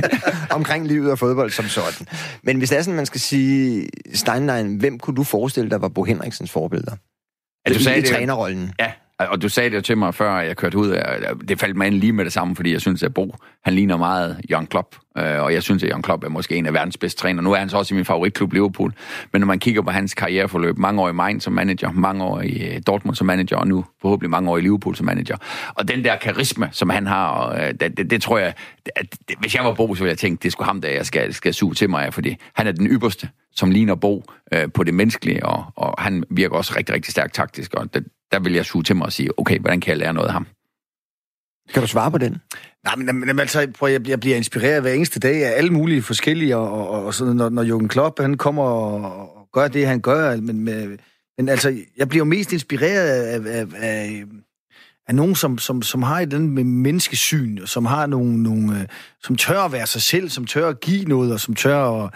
omkring livet og fodbold som sådan. Men hvis det er sådan, man skal sige, Steinlein, hvem kunne du forestille dig var Bo Henriksens forbilleder? Ja, du sagde I, det, trænerrollen. Ja, og du sagde det til mig før, jeg kørte ud, det faldt mig ind lige med det samme, fordi jeg synes, at Bo, han ligner meget Jørgen Klopp, øh, og jeg synes, at Jørgen Klopp er måske en af verdens bedste træner. Nu er han så også i min favoritklub Liverpool, men når man kigger på hans karriereforløb, mange år i Mainz som manager, mange år i øh, Dortmund som manager, og nu forhåbentlig mange år i Liverpool som manager. Og den der karisma, som han har, og, øh, det, det, det, tror jeg, at, det, hvis jeg var Bo, så ville jeg tænke, det skulle ham, der jeg skal, skal suge til mig, fordi han er den ypperste, som ligner Bo øh, på det menneskelige, og, og han virker også rigtig, rigtig stærkt taktisk, og det, der vil jeg suge til mig og sige, okay, hvordan kan jeg lære noget af ham? Kan du svare på den? Nej, men, men altså, prøv, jeg, jeg bliver inspireret hver eneste dag af alle mulige forskellige, og, og, og sådan, når, når Jürgen Klopp, han kommer og, og gør det, han gør, men, med, men altså, jeg bliver mest inspireret af, af, af, af nogen, som, som, som har et den med menneskesyn, som har nogle, nogle, øh, som tør at være sig selv, som tør at give noget, og som tør at,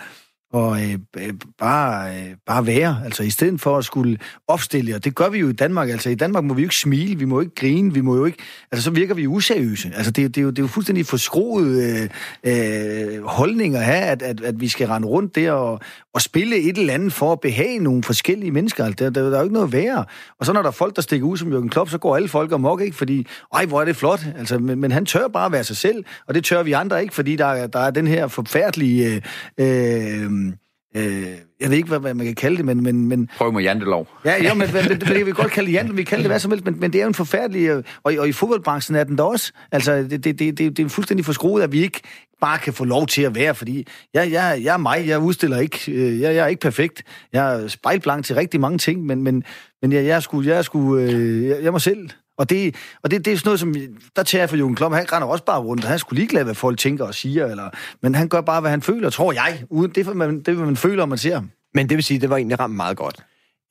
og øh, øh, bare, øh, bare være. Altså i stedet for at skulle opstille, og det gør vi jo i Danmark. Altså i Danmark må vi jo ikke smile, vi må jo ikke grine, vi må jo ikke... Altså så virker vi useriøse. Altså det, det, er, jo, det er jo fuldstændig forskroet øh, øh, holdninger have, at, at, at vi skal rende rundt der og, og spille et eller andet for at behage nogle forskellige mennesker. Altså, der, der, der er jo ikke noget værre. Og så når der er folk, der stikker ud som Jørgen Klopp, så går alle folk amok, ikke? Fordi, ej, hvor er det flot. Altså, men, men han tør bare være sig selv, og det tør vi andre ikke, fordi der, der er den her forfærdelige... Øh, øh øh, jeg ved ikke, hvad, hvad man kan kalde det, men... men, men Prøv med jantelov. Ja, jo, men, men, men det, vi kan godt kalde det jantelov, vi kan kalde det hvad som helst, men, men det er jo en forfærdelig... Øh, og, og i fodboldbranchen er den der også. Altså, det, det, det, det, det er fuldstændig forskruet, at vi ikke bare kan få lov til at være, fordi jeg, jeg, jeg er mig, jeg udstiller ikke, øh, jeg, jeg er ikke perfekt. Jeg er spejlblank til rigtig mange ting, men, men, men jeg, jeg, sgu, jeg, sgu, øh, jeg, jeg må selv og det, og det, det er sådan noget, som... Der tager jeg for Jürgen Klopp. Han render også bare rundt, han skulle ligeglad, hvad folk tænker og siger. Eller, men han gør bare, hvad han føler, tror jeg. Uden, det, man, det, man føler, man ser ham. Men det vil sige, det var egentlig ramt meget godt.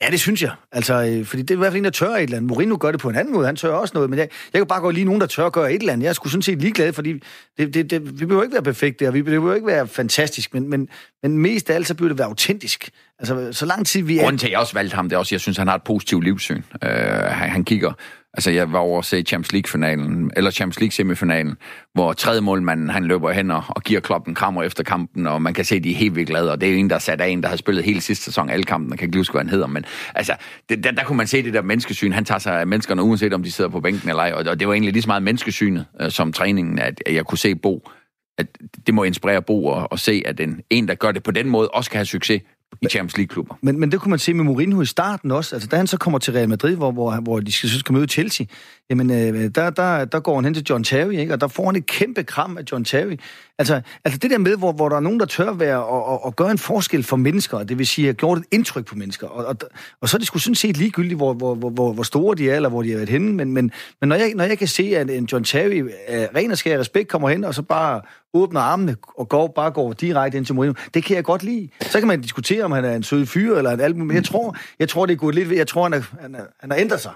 Ja, det synes jeg. Altså, øh, fordi det er i hvert fald en, der tør et eller andet. Mourinho gør det på en anden måde. Han tør også noget. Men jeg, jeg kan bare gå lige nogen, der tør gøre et eller andet. Jeg skulle sådan set ligeglad, fordi det, det, det, vi behøver ikke være perfekte, og vi behøver ikke være fantastisk, men, men, men mest af alt, så bliver det være autentisk. Altså, så lang tid vi er... Grunden til, at jeg også valgte ham, det er også, jeg synes, han har et positivt livssyn. Uh, han, han kigger Altså, jeg var over at se Champions League-finalen, eller Champions League-semifinalen, hvor tredje målmanden, han løber hen og, og giver kloppen krammer efter kampen, og man kan se, at de er helt vildt glade, og det er en, der er sat af en, der har spillet hele sidste sæson alle kampen, og kan ikke huske, hvad han hedder, men altså, det, der, der, kunne man se det der menneskesyn, han tager sig af menneskerne, uanset om de sidder på bænken eller ej, og, og det var egentlig lige så meget menneskesynet øh, som træningen, at, at jeg kunne se Bo, at det må inspirere Bo at, at se, at en, en, der gør det på den måde, også kan have succes i Champions League-klubber. Men, men det kunne man se med Mourinho i starten også. Altså, da han så kommer til Real Madrid, hvor, hvor, hvor de skal, skal møde Chelsea, jamen, øh, der, der, der går han hen til John Terry, ikke? og der får han et kæmpe kram af John Terry. Altså, altså det der med, hvor, hvor der er nogen, der tør være og, og, og gøre en forskel for mennesker, det vil sige, at gjort et indtryk på mennesker. Og, og, og så er det sgu sådan set ligegyldigt, hvor, hvor, hvor, hvor store de er, eller hvor de har været henne. Men, men, men når, jeg, når jeg kan se, at en John Terry, af ren og skær respekt, kommer hen og så bare åbner armene og går, bare går direkte ind til Mourinho, det kan jeg godt lide. Så kan man diskutere, om han er en sød fyr eller en alt men jeg tror, jeg tror det er gået lidt jeg tror, han, er, han, er, han har ændret sig.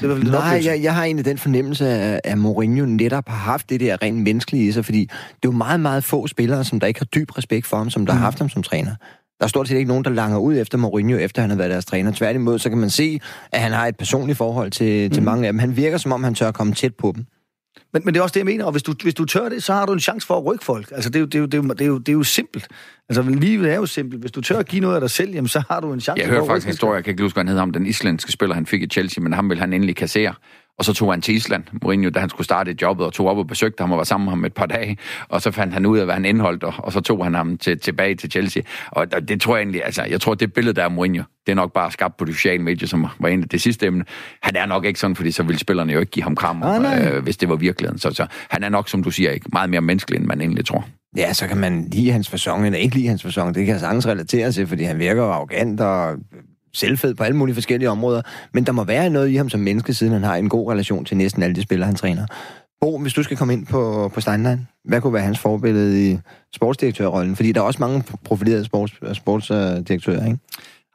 Det var Nej, jeg, jeg har egentlig den fornemmelse, at, at Mourinho netop har haft det der rent menneskelige i sig, fordi det er jo meget, meget få spillere, som der ikke har dyb respekt for ham, som der mm. har haft ham som træner. Der er stort set ikke nogen, der langer ud efter Mourinho, efter han har været deres træner. Tværtimod, så kan man se, at han har et personligt forhold til, mm. til mange af dem. Han virker, som om han tør at komme tæt på dem. Men, men det er også det, jeg mener, og hvis du, hvis du tør det, så har du en chance for at rykke folk. Altså, det er jo, det er jo, det er jo, det er jo, det er jo simpelt. Altså, livet er jo simpelt. Hvis du tør at give noget af dig selv, jamen, så har du en chance jeg for at rykke Jeg hører faktisk en historie, jeg kan ikke huske, hvad han hedder om den islandske spiller, han fik i Chelsea, men ham vil han endelig kassere. Og så tog han til Island, Mourinho, da han skulle starte jobbet, og tog op og besøgte ham og var sammen med ham et par dage. Og så fandt han ud af, hvad han indholdt, og, og så tog han ham til, tilbage til Chelsea. Og det tror jeg egentlig, altså, jeg tror, det billede, der er Mourinho, det er nok bare skabt på de sociale medier, som var en af det sidste emne. Han er nok ikke sådan, fordi så ville spillerne jo ikke give ham kram, ah, øh, hvis det var virkeligheden. Så, så han er nok, som du siger, ikke meget mere menneskelig, end man egentlig tror. Ja, så kan man lide hans fasong, eller ikke lide hans fasong. Det kan jeg sagtens relatere til, fordi han virker arrogant og selvfed på alle mulige forskellige områder, men der må være noget i ham som menneske, siden han har en god relation til næsten alle de spillere, han træner. Bo, hvis du skal komme ind på, på Steinlein, hvad kunne være hans forbillede i sportsdirektørrollen? Fordi der er også mange profilerede sports, sportsdirektører, ikke?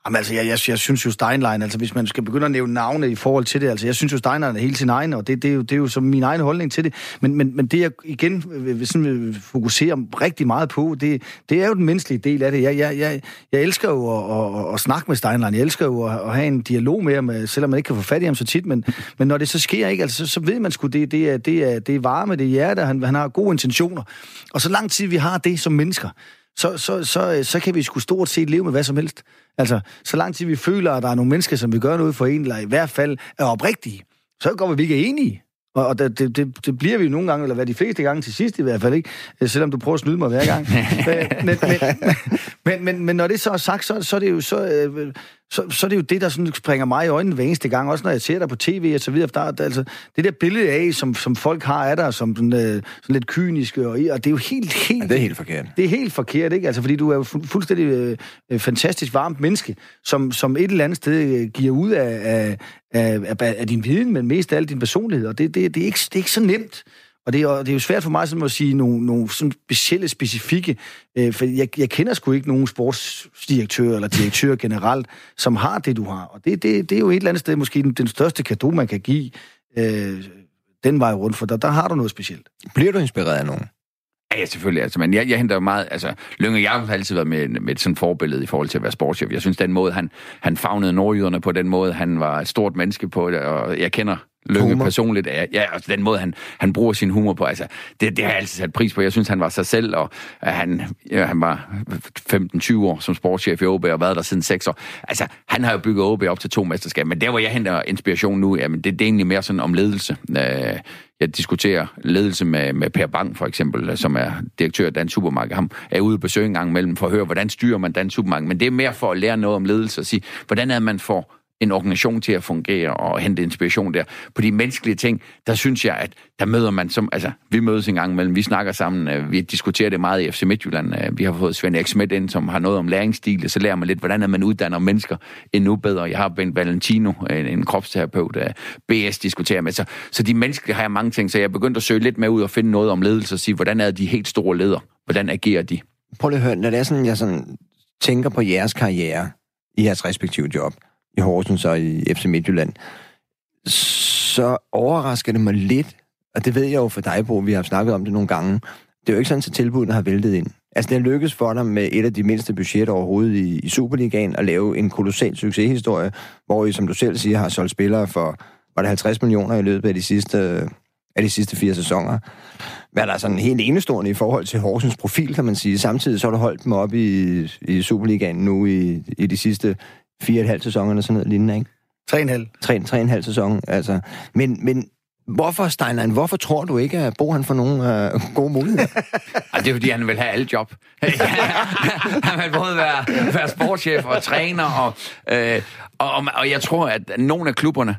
Jamen altså, jeg, jeg, jeg synes jo Steinlein, altså hvis man skal begynde at nævne navne i forhold til det, altså jeg synes jo Steinlein er helt sin egen, og det, det, er, jo, det er jo som min egen holdning til det. Men, men, men det jeg igen vil, sådan, fokusere rigtig meget på, det, det er jo den menneskelige del af det. Jeg, jeg, jeg, jeg elsker jo at, at, at snakke med Steinlein, jeg elsker jo at, at have en dialog med ham, selvom man ikke kan få fat i ham så tit, men, men når det så sker, ikke, altså, så, så ved man sgu, det, det, er, det, er, det er varme, det er hjerte, han, han har gode intentioner. Og så lang tid vi har det som mennesker, så, så, så, så kan vi sgu stort set leve med hvad som helst. Altså, så lang tid vi føler, at der er nogle mennesker, som vil gøre noget for en, eller i hvert fald er oprigtige, så går vi ikke er enige. Og det, det, det, det bliver vi jo nogle gange, eller hvad de fleste gange til sidst i hvert fald, ikke? Øh, selvom du prøver at snyde mig hver gang. men, men, men, men, men når det så er sagt, så, så er det jo så, øh, så, så er det jo det, der sådan springer mig i øjnene hver eneste gang, også når jeg ser dig på tv og så videre. Der, der, altså, det der billede af, som, som folk har af dig, som sådan, øh, sådan lidt kyniske, og, og det er jo helt, helt... Ja, det er helt forkert. Det er helt forkert, ikke? Altså, fordi du er jo fu- fuldstændig øh, øh, fantastisk varmt menneske, som, som et eller andet sted øh, giver ud af, af, af, af, af din viden, men mest af alt din personlighed, og det, det, det, er, ikke, det er ikke så nemt. Og det er, det er jo svært for mig sådan at sige nogle, nogle sådan specielle, specifikke, øh, for jeg, jeg kender sgu ikke nogen sportsdirektør eller direktør generelt, som har det, du har. Og det, det, det er jo et eller andet sted måske den, den største gave, man kan give øh, den vej rundt, for der, der har du noget specielt. Bliver du inspireret af nogen? Ja, selvfølgelig. Altså, men jeg, jeg henter jo meget... Altså, Lønge jeg har altid været med, med sådan et forbillede i forhold til at være sportschef. Jeg synes, den måde, han, han fagnede nordjyderne på, den måde, han var et stort menneske på, og jeg kender Lønge humor. personligt. Ja, ja, altså den måde, han, han bruger sin humor på, altså, det, det har jeg altid sat pris på. Jeg synes, han var sig selv, og uh, han, ja, han var 15-20 år som sportschef i OB, og været der siden 6 år. Altså, han har jo bygget OB op til to mesterskaber, men der, hvor jeg henter inspiration nu, jamen, det, det er egentlig mere sådan om ledelse. Uh, jeg diskuterer ledelse med, med Per Bang, for eksempel, som er direktør af Dansk Supermarked. Ham er ude på besøg en gang imellem for at høre, hvordan styrer man Dansk Supermarked. Men det er mere for at lære noget om ledelse og sige, hvordan er man får en organisation til at fungere og hente inspiration der. På de menneskelige ting, der synes jeg, at der møder man som, altså, vi mødes en gang imellem, vi snakker sammen, øh, vi diskuterer det meget i FC Midtjylland, øh, vi har fået Svend X. ind, som har noget om læringsstil, så lærer man lidt, hvordan man uddanner mennesker endnu bedre. Jeg har Ben Valentino, en, en kropsterapeut, øh, BS diskuterer med, så, så de menneskelige har jeg mange ting, så jeg er begyndt at søge lidt med ud og finde noget om ledelse og sige, hvordan er de helt store ledere, hvordan agerer de? Prøv lige at høre, når det er sådan, jeg sådan tænker på jeres karriere i jeres respektive job, i Horsens og i FC Midtjylland, så overrasker det mig lidt, og det ved jeg jo for dig, Bo, vi har snakket om det nogle gange, det er jo ikke sådan, at tilbudene har væltet ind. Altså, det har lykkes for dig med et af de mindste budgetter overhovedet i, i Superligaen at lave en kolossal succeshistorie, hvor I, som du selv siger, har solgt spillere for, var det 50 millioner i løbet af de sidste, af de sidste fire sæsoner. Hvad der er sådan helt enestående i forhold til Horsens profil, kan man sige. Samtidig så har du holdt dem op i, i Superligaen nu i, i de sidste fire og et halvt sæson eller sådan noget lignende, ikke? Tre en halv. Tre, tre en halv sæson, altså. Men, men hvorfor, Steinlein, hvorfor tror du ikke, at Bo han får nogle uh, gode muligheder? ja, det er, fordi han vil have alle job. han vil både være, være sportschef og træner, og, øh, og, og jeg tror, at nogle af klubberne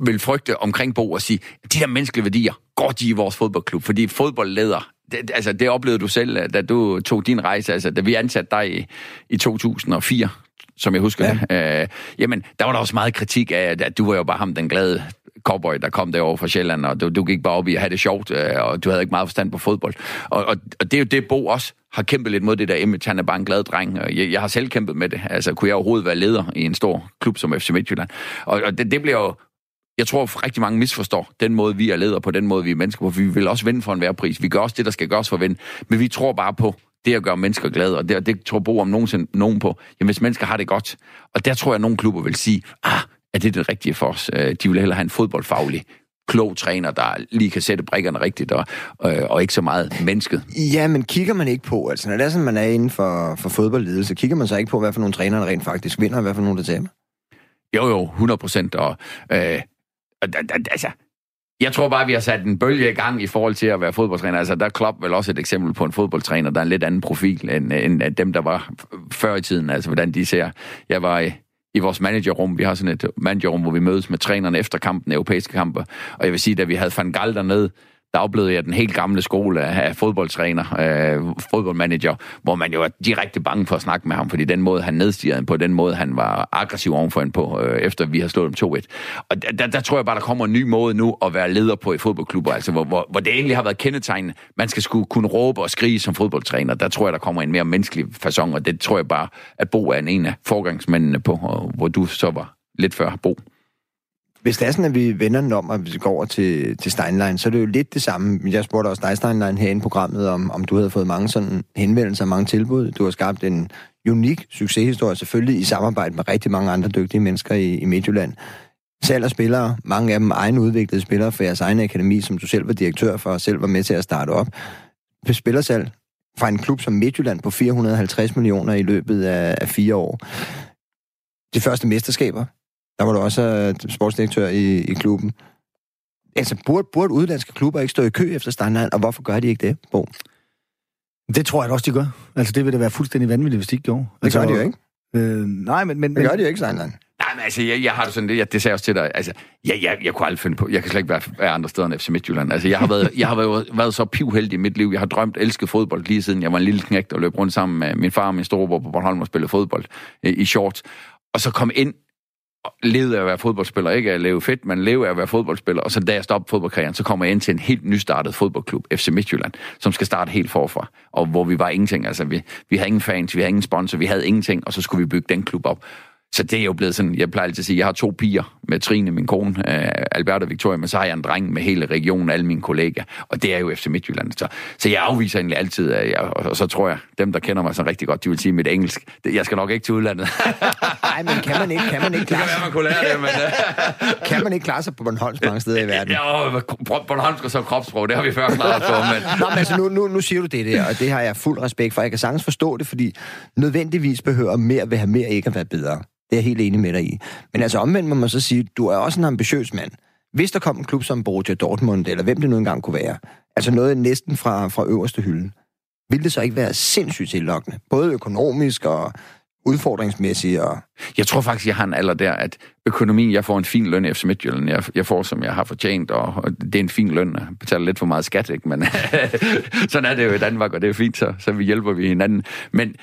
vil frygte omkring Bo og sige, de der menneskelige værdier, går de i vores fodboldklub? Fordi fodboldleder, det, altså det oplevede du selv, da du tog din rejse, altså da vi ansatte dig i, i 2004, som jeg husker ja. det. Øh, jamen, der var der også meget kritik af, at du var jo bare ham, den glade cowboy, der kom derovre fra Sjælland, og du, du gik bare op i at have det sjovt, øh, og du havde ikke meget forstand på fodbold. Og, og, og det er jo det, Bo også har kæmpet lidt mod det der image. Han er bare en glad dreng. Jeg, jeg har selv kæmpet med det. Altså, kunne jeg overhovedet være leder i en stor klub som FC Midtjylland? Og, og det, det bliver jo jeg tror, rigtig mange misforstår den måde, vi er ledere på, den måde, vi er mennesker på. Vi vil også vinde for en værpris. Vi gør også det, der skal gøres for at vinde. Men vi tror bare på, det at gøre mennesker glade, og det, det tror Bo om nogensinde nogen på. Jamen, hvis mennesker har det godt, og der tror jeg, at nogle klubber vil sige, ah, er det det rigtige for os? Øh, de vil hellere have en fodboldfaglig klog træner, der lige kan sætte brikkerne rigtigt, og, og, øh, og ikke så meget mennesket. Ja, men kigger man ikke på, altså når det er sådan, man er inden for, for fodboldledelse, kigger man så ikke på, hvad for nogle trænere, der rent faktisk vinder, og hvad for nogle, der taber? Jo, jo, 100 procent, og øh, altså, jeg tror bare, vi har sat en bølge i gang i forhold til at være fodboldtræner. Altså, der er Klopp vel også et eksempel på en fodboldtræner, der er en lidt anden profil end, end dem, der var før i tiden. Altså, hvordan de ser. Jeg var i, i vores managerrum. Vi har sådan et managerrum, hvor vi mødes med trænerne efter kampen, europæiske kampe. Og jeg vil sige, da vi havde Van Gaal dernede, der oplevede jeg den helt gamle skole af fodboldtræner, øh, fodboldmanager, hvor man jo er direkte bange for at snakke med ham, fordi den måde, han nedstiger på, den måde, han var aggressiv ovenfor en på, øh, efter vi har slået dem 2-1. Og der, der, tror jeg bare, der kommer en ny måde nu at være leder på i fodboldklubber, altså hvor, hvor, hvor det egentlig har været kendetegn, man skal skulle kunne råbe og skrige som fodboldtræner. Der tror jeg, der kommer en mere menneskelig façon, og det tror jeg bare, at Bo er en af forgangsmændene på, og hvor du så var lidt før Bo. Hvis det er sådan, at vi vender den om, og vi går over til, til Steinlein, så er det jo lidt det samme. Jeg spurgte også dig, Steinlein, herinde i programmet, om, om du havde fået mange sådan henvendelser, mange tilbud. Du har skabt en unik succeshistorie, selvfølgelig i samarbejde med rigtig mange andre dygtige mennesker i, i Midtjylland. Salg og spillere, mange af dem egenudviklede spillere for jeres egen akademi, som du selv var direktør for, og selv var med til at starte op. Spillersalg fra en klub som Midtjylland på 450 millioner i løbet af, af fire år. De første mesterskaber, der var du også uh, sportsdirektør i, i klubben. Altså, burde, burde udlandske klubber ikke stå i kø efter standard, og hvorfor gør de ikke det, Bo? Det tror jeg også, de gør. Altså, det vil da være fuldstændig vanvittigt, hvis de ikke gjorde. Det altså, gør de jo ikke. Øh, nej, men... men det gør de jo ikke, Steinlein. Nej, men altså, jeg, jeg har det sådan lidt, jeg, det sagde jeg også til dig, altså, jeg, jeg, jeg kunne aldrig finde på, jeg kan slet ikke være, være andre steder end FC Midtjylland. Altså, jeg har været, jeg har været, været så pivheldig i mit liv. Jeg har drømt, elsket fodbold lige siden jeg var en lille knægt og løb rundt sammen med min far og min storebror på Bornholm og spillede fodbold øh, i shorts. Og så kom ind levede af at være fodboldspiller, ikke at leve fedt, men leve af at være fodboldspiller. Og så da jeg stoppede fodboldkarrieren, så kommer jeg ind til en helt nystartet fodboldklub, FC Midtjylland, som skal starte helt forfra, og hvor vi var ingenting. Altså, vi, vi havde ingen fans, vi havde ingen sponsor, vi havde ingenting, og så skulle vi bygge den klub op. Så det er jo blevet sådan, jeg plejer altid at sige, jeg har to piger med Trine, min kone, uh, Albert og Victoria, men så har jeg en dreng med hele regionen, alle mine kollegaer, og det er jo FC Midtjylland. Så, så jeg afviser egentlig altid, at jeg, og så tror jeg, dem der kender mig så rigtig godt, de vil sige mit engelsk, jeg skal nok ikke til udlandet. Nej, men kan man ikke, kan man ikke klare sig? man kunne lære det, men... Uh... kan man ikke klare sig på Bornholms mange steder i verden? Ja, Bornholmsk og så kropssprog, det har vi før klaret på, men... Nå, men altså, nu, nu, nu siger du det der, og det har jeg fuld respekt for. Jeg kan sagtens forstå det, fordi nødvendigvis behøver mere vil have mere ikke at være bedre. Det er jeg helt enig med dig i. Men altså omvendt må man så sige, du er også en ambitiøs mand. Hvis der kom en klub som Borussia Dortmund, eller hvem det nu engang kunne være, altså noget næsten fra, fra øverste hylde, ville det så ikke være sindssygt tillokkende? Både økonomisk og udfordringsmæssigt? Og... Jeg tror faktisk, jeg har en alder der, at økonomien, jeg får en fin løn i FC Midtjylland, jeg, jeg får, som jeg har fortjent, og, og det er en fin løn. Jeg betaler lidt for meget skat, ikke? Men sådan er det jo i Danmark, og det er fint, så, så vi hjælper vi hinanden. Men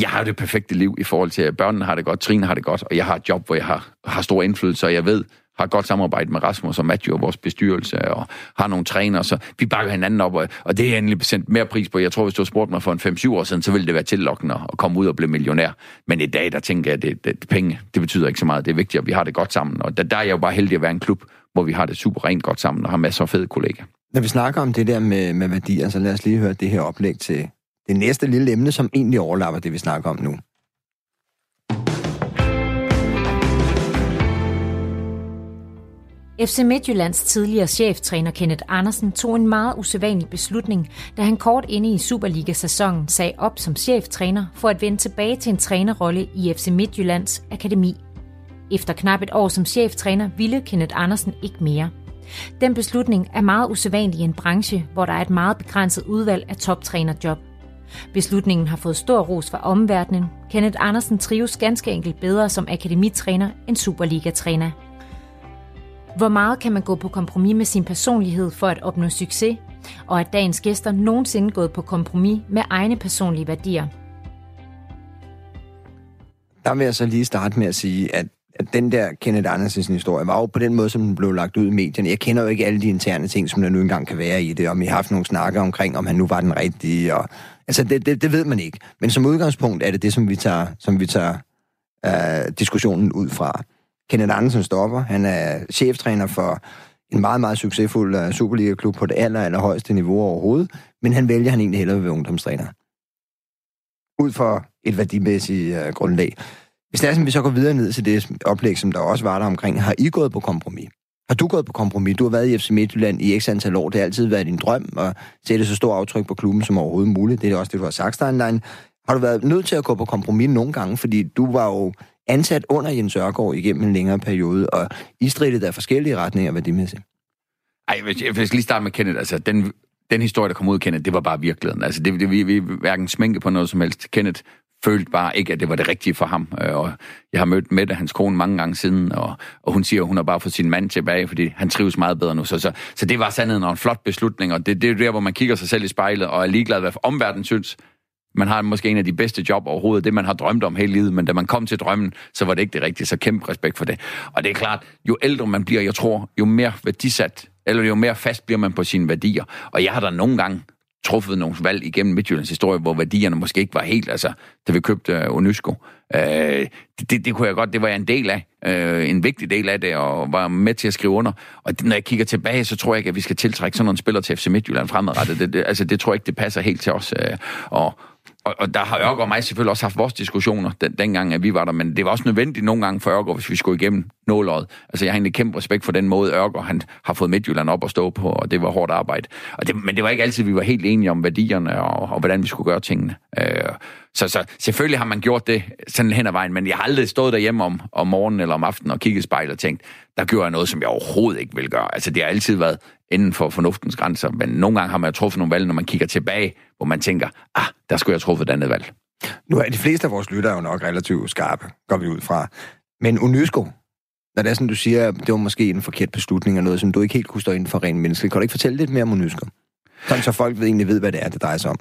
jeg har det perfekte liv i forhold til, at børnene har det godt, Trine har det godt, og jeg har et job, hvor jeg har, har stor indflydelse, og jeg ved, har godt samarbejde med Rasmus og Matthew og vores bestyrelse, og har nogle trænere, så vi bakker hinanden op, og, og det er endelig sendt mere pris på. Jeg tror, hvis du har spurgt mig for en 5-7 år siden, så ville det være tillokkende at komme ud og blive millionær. Men i dag, der tænker jeg, at det, det, penge, det betyder ikke så meget. Det er vigtigt, at vi har det godt sammen, og der, der er jeg jo bare heldig at være en klub, hvor vi har det super rent godt sammen, og har masser af fede kollegaer. Når vi snakker om det der med, med værdier, så lad os lige høre det her oplæg til det næste lille emne, som egentlig overlapper det, vi snakker om nu. FC Midtjyllands tidligere cheftræner Kenneth Andersen tog en meget usædvanlig beslutning, da han kort inde i Superliga-sæsonen sagde op som cheftræner for at vende tilbage til en trænerrolle i FC Midtjyllands akademi. Efter knap et år som cheftræner ville Kenneth Andersen ikke mere. Den beslutning er meget usædvanlig i en branche, hvor der er et meget begrænset udvalg af toptrænerjob. Beslutningen har fået stor ros fra omverdenen. Kenneth Andersen trives ganske enkelt bedre som akademitræner end Superliga-træner. Hvor meget kan man gå på kompromis med sin personlighed for at opnå succes? Og er dagens gæster nogensinde gået på kompromis med egne personlige værdier? Der vil jeg så lige starte med at sige, at at den der Kenneth Andersens historie var jo på den måde, som den blev lagt ud i medierne. Jeg kender jo ikke alle de interne ting, som der nu engang kan være i det, om I har haft nogle snakker omkring, om han nu var den rigtige. Og, altså, det, det, det ved man ikke. Men som udgangspunkt er det det, som vi tager, som vi tager øh, diskussionen ud fra. Kenneth Andersen stopper. Han er cheftræner for en meget, meget succesfuld uh, Superliga-klub på det aller, aller højeste niveau overhovedet, men han vælger han egentlig hellere ved ungdomstræner. Ud for et værdimæssigt uh, grundlag. Hvis det er sådan, vi så går videre ned til det oplæg, som der også var der omkring, har I gået på kompromis? Har du gået på kompromis? Du har været i FC Midtjylland i x antal år. Det har altid været din drøm at sætte så stor aftryk på klubben som overhovedet muligt. Det er også det, du har sagt, Steinlein. Har du været nødt til at gå på kompromis nogle gange? Fordi du var jo ansat under Jens Ørgaard igennem en længere periode, og I stridede af forskellige retninger værdimæssigt. Ej, hvis jeg, hvis jeg lige starte med Kenneth, altså den, den historie, der kom ud af Kenneth, det var bare virkeligheden. Altså, det, det, vi, vi hverken sminke på noget som helst. Kenneth følte bare ikke, at det var det rigtige for ham. Øh, og jeg har mødt Mette, hans kone, mange gange siden, og, og hun siger, at hun har bare fået sin mand tilbage, fordi han trives meget bedre nu. Så, så, så det var sandheden og en flot beslutning, og det, det er der, hvor man kigger sig selv i spejlet og er ligeglad, hvad omverdenen synes. Man har måske en af de bedste job overhovedet, det man har drømt om hele livet, men da man kom til drømmen, så var det ikke det rigtige, så kæmpe respekt for det. Og det er klart, jo ældre man bliver, jeg tror, jo mere værdisat, eller jo mere fast bliver man på sine værdier. Og jeg har da nogle gange truffet nogle valg igennem Midtjyllands historie, hvor værdierne måske ikke var helt, altså, da vi købte UNESCO. Øh, det, øh, det, det kunne jeg godt, det var jeg en del af, øh, en vigtig del af det, og var med til at skrive under. Og det, når jeg kigger tilbage, så tror jeg ikke, at vi skal tiltrække sådan nogle spillere til FC Midtjylland fremadrettet. Det, det, altså, det tror jeg ikke, det passer helt til os. Øh, og og, og der har Ørgaard og mig selvfølgelig også haft vores diskussioner den, dengang, at vi var der, men det var også nødvendigt nogle gange for Ørgaard, hvis vi skulle igennem nåløjet. Altså, jeg har egentlig kæmpe respekt for den måde, Ørgaard han har fået Midtjylland op at stå på, og det var hårdt arbejde. Og det, men det var ikke altid, vi var helt enige om værdierne og, og hvordan vi skulle gøre tingene. Øh, så, så selvfølgelig har man gjort det sådan hen ad vejen, men jeg har aldrig stået derhjemme om, om morgenen eller om aftenen og kigget i spejlet og tænkt, der gjorde jeg noget, som jeg overhovedet ikke vil gøre. Altså, det har altid været inden for fornuftens grænser, men nogle gange har man truffet nogle valg, når man kigger tilbage, hvor man tænker, ah, der skulle jeg have truffet et andet valg. Nu er de fleste af vores lyttere jo nok relativt skarpe, går vi ud fra. Men UNESCO, når det er sådan, du siger, at det var måske en forkert beslutning og noget, som du ikke helt kunne stå inden for rent menneske, kan du ikke fortælle lidt mere om UNESCO? Sådan, så folk ved, egentlig ved, hvad det er, det drejer sig om.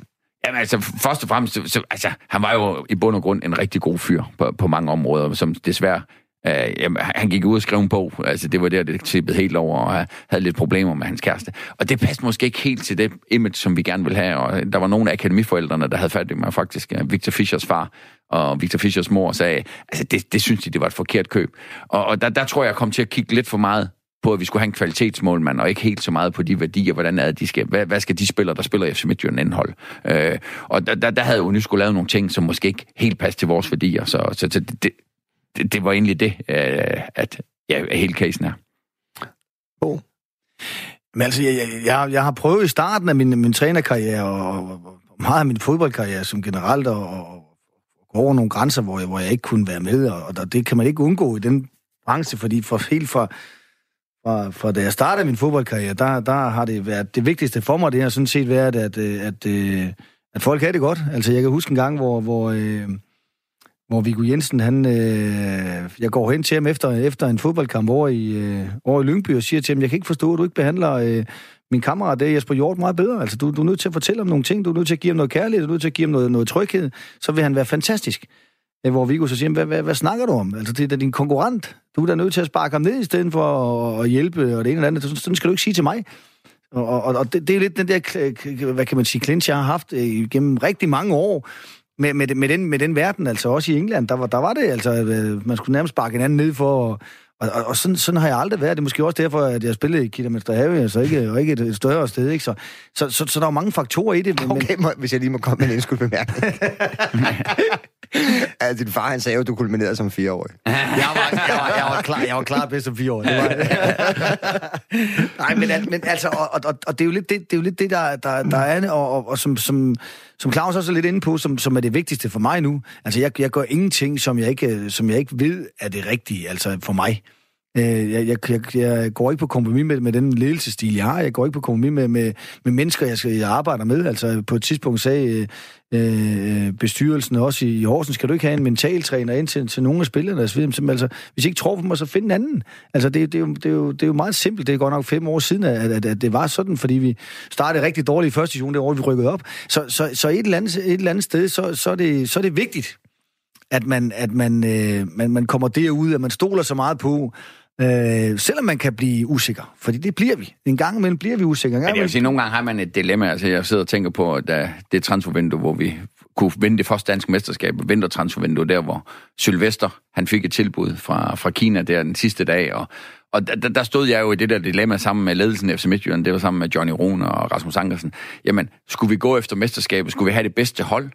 Jamen altså, først og fremmest, så, altså, han var jo i bund og grund en rigtig god fyr på, på mange områder, som desværre Øh, jamen, han gik ud og skrev en bog. Altså, det var der, det tippede helt over, og havde lidt problemer med hans kæreste. Og det passede måske ikke helt til det image, som vi gerne ville have. Og der var nogle af akademiforældrene, der havde fat i mig faktisk. Victor Fischers far og Victor Fischers mor sagde, altså, det, det synes de, det var et forkert køb. Og, og der, der tror jeg, jeg kom til at kigge lidt for meget på, at vi skulle have en kvalitetsmålmand, og ikke helt så meget på de værdier, hvordan er de skal, hvad, hvad skal de spillere, der spiller i FC Midtjylland indhold. Øh, og der, der, der havde Unisco lavet nogle ting, som måske ikke helt passede til vores værdier, så, så, så det, det, det var egentlig det, øh, at ja, hele casen er. Oh. Men altså, jeg, jeg, jeg har prøvet i starten af min, min trænerkarriere, og, og meget af min fodboldkarriere som generelt, og, og gå over nogle grænser, hvor jeg, hvor jeg ikke kunne være med, og, og det kan man ikke undgå i den branche, fordi for helt fra, fra, fra da jeg startede min fodboldkarriere, der, der har det været det vigtigste for mig, det har sådan set været, at, øh, at, at, at folk havde det godt. Altså, jeg kan huske en gang, hvor, hvor øh, hvor Viggo Jensen, han, øh, jeg går hen til ham efter, efter en fodboldkamp over i, øh, over i Lyngby og siger til ham, jeg kan ikke forstå, at du ikke behandler øh, min kammerat, det er Jesper Hjort, meget bedre. Altså, du, du er nødt til at fortælle ham nogle ting, du er nødt til at give ham noget kærlighed, du er nødt til at give ham noget, noget tryghed, så vil han være fantastisk. Øh, hvor Viggo så siger, hvad, hvad, hvad snakker du om? Altså, det er din konkurrent. Du er da nødt til at sparke ham ned i stedet for at, hjælpe, og det ene eller andet. Sådan skal du ikke sige til mig. Og, og, og det, det er lidt den der, hvad kan man sige, clinch, jeg har haft øh, gennem rigtig mange år, med, med, med, den, med den verden, altså også i England, der var, der var det, altså, øh, man skulle nærmest sparke hinanden ned for, og, og, og sådan, sådan har jeg aldrig været. Det er måske også derfor, at jeg spillede i Kidderminster Have, altså ikke, og ikke et, et større sted, ikke? Så, så, så, så der er mange faktorer i det. Men, okay, må, hvis jeg lige må komme med en indskud bemærkning. altså, din far, han sagde jo, at du kulminerede som fireårig. jeg, var, jeg, var, jeg, var klar, jeg var klar bedst som fireårig. Det var Nej, men, men altså, og, og, og, det er jo lidt det, det, er jo lidt det der, der, der er, og, og, og som, som, som Claus også er lidt inde på, som, som er det vigtigste for mig nu. Altså, jeg, jeg gør ingenting, som jeg, ikke, som jeg ikke ved er det rigtige, altså for mig. Øh, jeg, jeg, jeg, jeg går ikke på kompromis med, med den ledelsesstil, jeg har. Jeg går ikke på kompromis med, med, med mennesker, jeg, skal, jeg arbejder med. Altså, på et tidspunkt sagde øh, øh bestyrelsen også i, i Horsens, skal du ikke have en mentaltræner ind til, til nogle af spillerne? Altså, altså, hvis I ikke tror på mig, så find en anden. Altså, det, det, er jo, det, er jo, det er jo meget simpelt. Det er godt nok fem år siden, at, at, at det var sådan, fordi vi startede rigtig dårligt i første division, det år, vi rykkede op. Så, så, så et, eller andet, et eller andet sted, så, så, er det, så er det vigtigt, at man, at man, øh, man, man kommer derud, at man stoler så meget på, Øh, selvom man kan blive usikker, fordi det bliver vi. En gang imellem bliver vi usikre. Men jeg vil sige, nogle gange har man et dilemma. Altså, jeg sidder og tænker på, at der, det transfervindue, hvor vi kunne vinde det første danske mesterskab, vintertransfervindue, der hvor Sylvester, han fik et tilbud fra, fra Kina der den sidste dag, og, og der, der stod jeg jo i det der dilemma sammen med ledelsen af FC Midtjylland, det var sammen med Johnny Rune og Rasmus Ankersen. Jamen, skulle vi gå efter mesterskabet? Skulle vi have det bedste hold?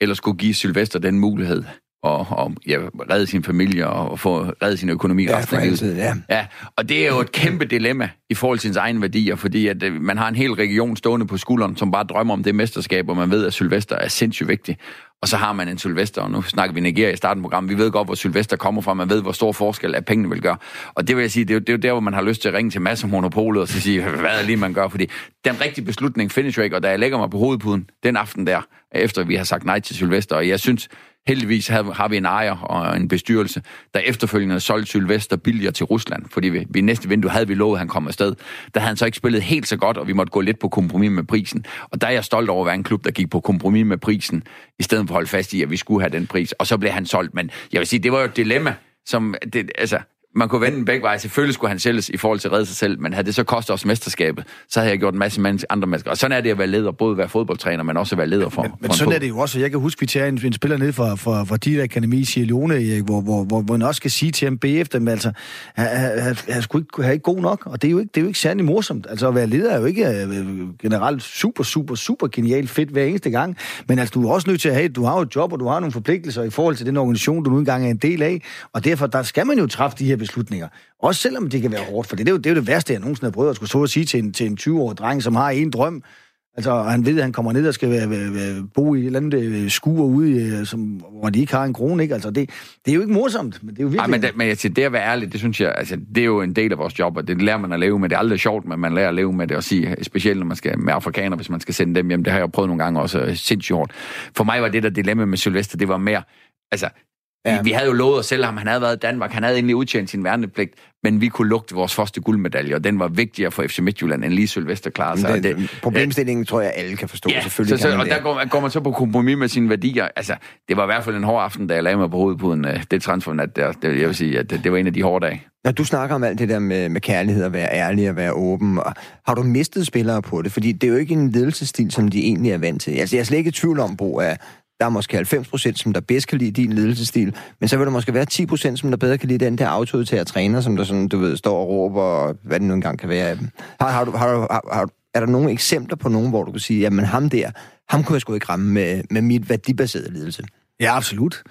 Eller skulle give Sylvester den mulighed? Og, og ja, redde sin familie og få redde sin økonomi ja, af livet. Ja. ja, og det er jo et kæmpe dilemma i forhold til sin egen værdier, fordi at øh, man har en hel region stående på skulderen, som bare drømmer om det mesterskab, og man ved, at Sylvester er sindssygt vigtig. Og så har man en Sylvester, og nu snakker vi Nigeria i starten af programmet. Vi ved godt, hvor Sylvester kommer fra. Man ved, hvor stor forskel at pengene vil gøre. Og det vil jeg sige, det er jo, det er jo der, hvor man har lyst til at ringe til masser af monopolet og så sige, hvad er lige, man gør? Fordi den rigtige beslutning finish ikke, og da jeg lægger mig på hovedpuden den aften der, efter vi har sagt nej til Sylvester, og jeg synes, Heldigvis har vi en ejer og en bestyrelse, der efterfølgende solgte Sylvester billigere til Rusland, fordi vi, vi næste vindue havde vi lovet, at han kom afsted. Der havde han så ikke spillet helt så godt, og vi måtte gå lidt på kompromis med prisen. Og der er jeg stolt over at være en klub, der gik på kompromis med prisen, i stedet for at holde fast i, at vi skulle have den pris. Og så blev han solgt. Men jeg vil sige, det var jo et dilemma, som... Det, altså, man kunne vende begge veje. Selvfølgelig skulle han sælges i forhold til at redde sig selv, men havde det så kostet os mesterskabet, så havde jeg gjort en masse andre mennesker. Og sådan er det at være leder, både være fodboldtræner, men også at være leder for Men, men for sådan er det jo også. Jeg kan huske, vi tager en, en spiller ned fra, fra, fra dit akademi, Sierra Leone, Erik, hvor, hvor, hvor, hvor man også skal sige til ham bagefter, men altså, han, han, han skulle ikke, have ikke god nok, og det er, jo ikke, det er jo ikke særlig morsomt. Altså at være leder er jo ikke uh, generelt super, super, super genialt fedt hver eneste gang, men altså du er også nødt til at have, du har jo et job, og du har nogle forpligtelser i forhold til den organisation, du nu engang er en del af, og derfor der skal man jo træffe de her beslutninger. Også selvom det kan være hårdt, for det er jo det, er jo det værste, jeg nogensinde har prøvet at skulle så at sige til en, til en 20-årig dreng, som har en drøm, Altså, han ved, at han kommer ned og skal være, være, være, bo i et eller andet øh, skuer ude, øh, som, hvor de ikke har en krone, ikke? Altså, det, det er jo ikke morsomt, men det er jo virkelig... Ej, men, det, men jeg siger, det at være ærlig, det synes jeg, altså, det er jo en del af vores job, og det lærer man at leve med. Det er aldrig sjovt, men man lærer at leve med det, og sige, specielt når man skal med afrikaner, hvis man skal sende dem hjem. Det har jeg prøvet nogle gange også, sindssygt hårdt. For mig var det der dilemma med Sylvester, det var mere, altså, Ja. Vi, vi havde jo lovet os selv, at han havde været i Danmark. Han havde egentlig udtjent sin værnepligt, men vi kunne lugte vores første guldmedalje, og den var vigtigere for FC Midtjylland, end lige Sylvester klare sig. Det, det, problemstillingen øh, tror jeg, alle kan forstå. Ja, Selvfølgelig så, så, og der går, man, går man så på kompromis med sine værdier. Altså, det var i hvert fald en hård aften, da jeg lagde mig på hovedpuden. Øh, det transfernat der, det, jeg vil sige, at det, det var en af de hårde dage. Når du snakker om alt det der med, med kærlighed, at være ærlig og være åben, og har du mistet spillere på det? Fordi det er jo ikke en ledelsesstil, som de egentlig er vant til. Altså, jeg er slet ikke i tvivl om, Bo, at der er måske 90 procent, som der bedst kan lide din ledelsesstil, men så vil der måske være 10 procent, som der bedre kan lide den der autoritære træner, som der sådan, du ved, står og råber, og hvad det nu engang kan være af dem. Har, har, du, har, har, har, er der nogle eksempler på nogen, hvor du kan sige, jamen ham der, ham kunne jeg sgu ikke ramme med, med mit værdibaserede ledelse? Ja, absolut.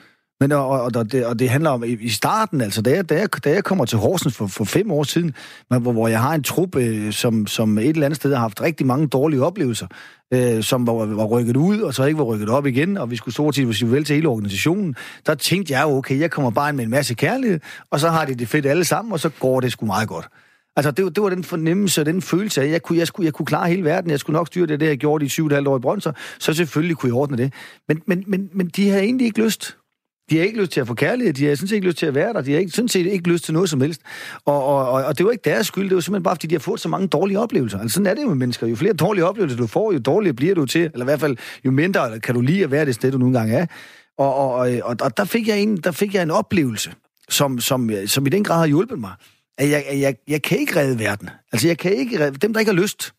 Men og, og, og, det, og det handler om, i starten, altså da jeg, da jeg, da jeg kommer til Horsens for, for fem år siden, hvor, hvor jeg har en trup, øh, som, som et eller andet sted har haft rigtig mange dårlige oplevelser, øh, som var, var rykket ud, og så ikke var rykket op igen, og vi skulle stort set sige vel til hele organisationen, der tænkte jeg, okay, jeg kommer bare ind med en masse kærlighed, og så har de det fedt alle sammen, og så går det sgu meget godt. Altså, det, det var den fornemmelse og den følelse af, at jeg kunne, jeg, skulle, jeg kunne klare hele verden. Jeg skulle nok styre det, det jeg gjorde i syv og år i Brøndshøj. Så selvfølgelig kunne jeg ordne det. Men, men, men, men de havde egentlig ikke lyst. De har ikke lyst til at få kærlighed, de har sådan set ikke lyst til at være der, de har ikke, sådan set ikke lyst til noget som helst. Og, og, og, og det var ikke deres skyld, det var simpelthen bare, fordi de har fået så mange dårlige oplevelser. Altså sådan er det jo med mennesker. Jo flere dårlige oplevelser du får, jo dårligere bliver du til, eller i hvert fald jo mindre kan du lide at være det sted, du nogle gange er. Og, og, og, og der, fik jeg en, der fik jeg en oplevelse, som, som, som i den grad har hjulpet mig. At jeg, jeg, jeg kan ikke redde verden. Altså jeg kan ikke redde, dem, der ikke har lyst,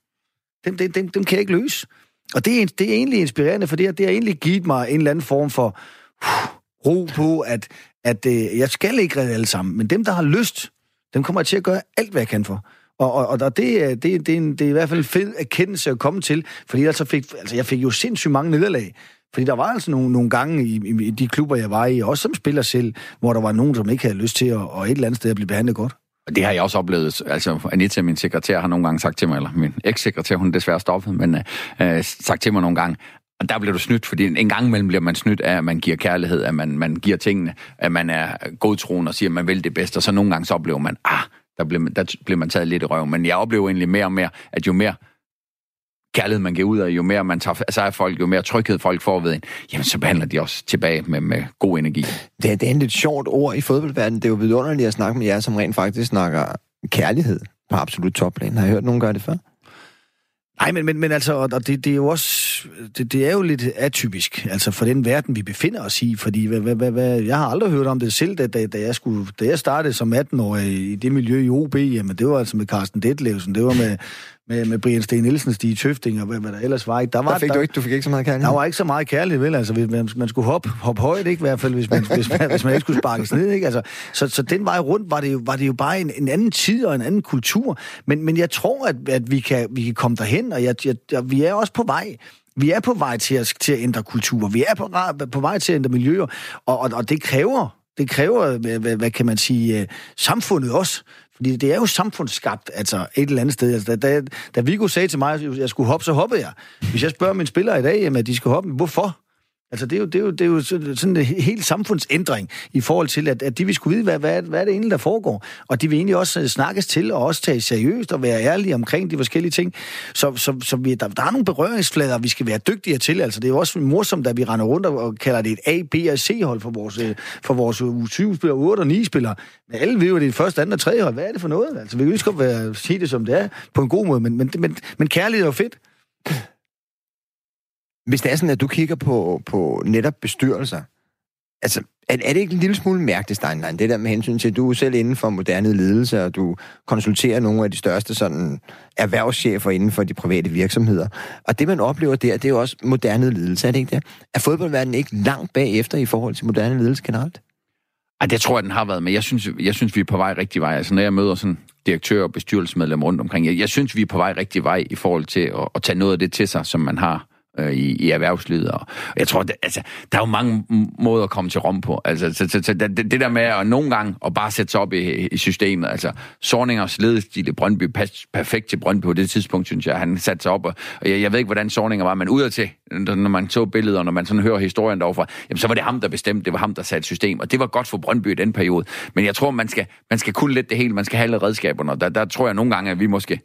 dem, dem, dem, dem kan jeg ikke løse. Og det er, det er egentlig inspirerende, for det, det har egentlig givet mig en eller anden form for... Uh, ro på, at, at øh, jeg skal ikke redde alle sammen, men dem, der har lyst, dem kommer jeg til at gøre alt, hvad jeg kan for. Og, og, og det, øh, det, det, er en, det er i hvert fald en fed erkendelse at komme til, fordi altså fik, altså jeg fik jo sindssygt mange nederlag. Fordi der var altså nogle, nogle gange i, i, de klubber, jeg var i, også som spiller selv, hvor der var nogen, som ikke havde lyst til at, og et eller andet sted at blive behandlet godt. Og det har jeg også oplevet. Altså, Anita, min sekretær, har nogle gange sagt til mig, eller min ekssekretær, hun er desværre stoppet, men øh, øh sagt til mig nogle gange, og der bliver du snydt, fordi en gang imellem bliver man snydt af, at man giver kærlighed, at man, man giver tingene, at man er godtroende og siger, at man vil det bedste, og så nogle gange så oplever man, ah, der bliver, der bliver man taget lidt i røven. Men jeg oplever egentlig mere og mere, at jo mere kærlighed man giver ud af, jo mere man tager sig af altså folk, jo mere tryghed folk får ved en, jamen så behandler de også tilbage med, med god energi. Det, er, det er en lidt sjovt ord i fodboldverdenen. Det er jo vidunderligt at snakke med jer, som rent faktisk snakker kærlighed på absolut topplan. Har I hørt nogen gøre det før? Nej, men, men, men altså, og det, det er jo også, det, det er jo lidt atypisk, altså for den verden, vi befinder os i, fordi hvad, hvad, hvad, jeg har aldrig hørt om det selv, da, da, da, jeg, skulle, da jeg startede som 18-årig i det miljø i OB, jamen det var altså med Carsten Detlevsen, det var med, med, med Brian Sten Nielsen, Stig Tøfting og hvad, hvad der ellers var. Der, var, der fik der, du ikke, du fik ikke så meget kærlighed? Der var ikke så meget kærlighed, vel? Altså, man, man skulle hoppe, hoppe højt, ikke? I hvert fald, hvis man, hvis man, hvis man ikke skulle sparkes ned, ikke? Altså, så, så den vej rundt var det jo, var det jo bare en, en anden tid og en anden kultur. Men, men jeg tror, at, at vi, kan, vi kan komme derhen, og jeg, jeg, jeg, vi er også på vej. Vi er på vej til at, til at ændre kultur. Vi er på, på vej til at ændre miljøer, og, og, og det kræver det kræver, hvad, hvad kan man sige, øh, samfundet også. Fordi det er jo samfundsskabt, altså et eller andet sted. Altså, da, da, da Viggo sagde til mig, at jeg skulle hoppe, så hoppede jeg. Hvis jeg spørger mine spillere i dag, jamen, at de skal hoppe, hvorfor? Altså, det er jo, det er jo, det er jo sådan en helt samfundsændring i forhold til, at, at de vil skulle vide, hvad, hvad, hvad er det egentlig, der foregår. Og de vil egentlig også øh, snakkes til, og også tage seriøst og være ærlige omkring de forskellige ting. Så, så, så vi, der, der er nogle berøringsflader, vi skal være dygtigere til. Altså, det er jo også morsomt, at vi render rundt og kalder det et A, B og C-hold for vores, øh, for vores U7-spillere, 8 og 9-spillere. Men alle ved jo, at det er første, andet og tredje hold. Hvad er det for noget? Altså, vi kan jo ikke sige det, som det er, på en god måde, men, men, men, men kærlighed er jo fedt. Hvis det er sådan, at du kigger på, på netop bestyrelser, altså, er, er det ikke en lille smule mærkeligt, Steinlein, det der med hensyn til, at du er selv inden for moderne ledelse, og du konsulterer nogle af de største sådan, erhvervschefer inden for de private virksomheder. Og det, man oplever der, det er jo også moderne ledelse, er det ikke det? Er fodboldverdenen ikke langt bagefter i forhold til moderne ledelse generelt? Ej, det tror jeg, den har været, men jeg synes, jeg synes vi er på vej rigtig vej. Altså, når jeg møder sådan direktør og bestyrelsesmedlem rundt omkring, jeg, jeg synes, vi er på vej rigtig vej i forhold til at, at tage noget af det til sig, som man har øh, i, i erhvervslivet. Og jeg tror, det, altså, der er jo mange måder at komme til Rom på. Altså, så, så, så det, det der med at nogle gange at bare sætte sig op i, i systemet, altså Sorningers ledestil i Brøndby, passede perfekt til Brøndby på det tidspunkt, synes jeg, han satte sig op, og, og jeg, jeg ved ikke, hvordan Sorninger var, men udadtil, når man så billeder, når man sådan hører historien derovre, jamen, så var det ham, der bestemte, det var ham, der satte system, og det var godt for Brøndby i den periode. Men jeg tror, man skal, man skal kunne lidt det hele, man skal have alle redskaberne, og der, der tror jeg nogle gange, at vi måske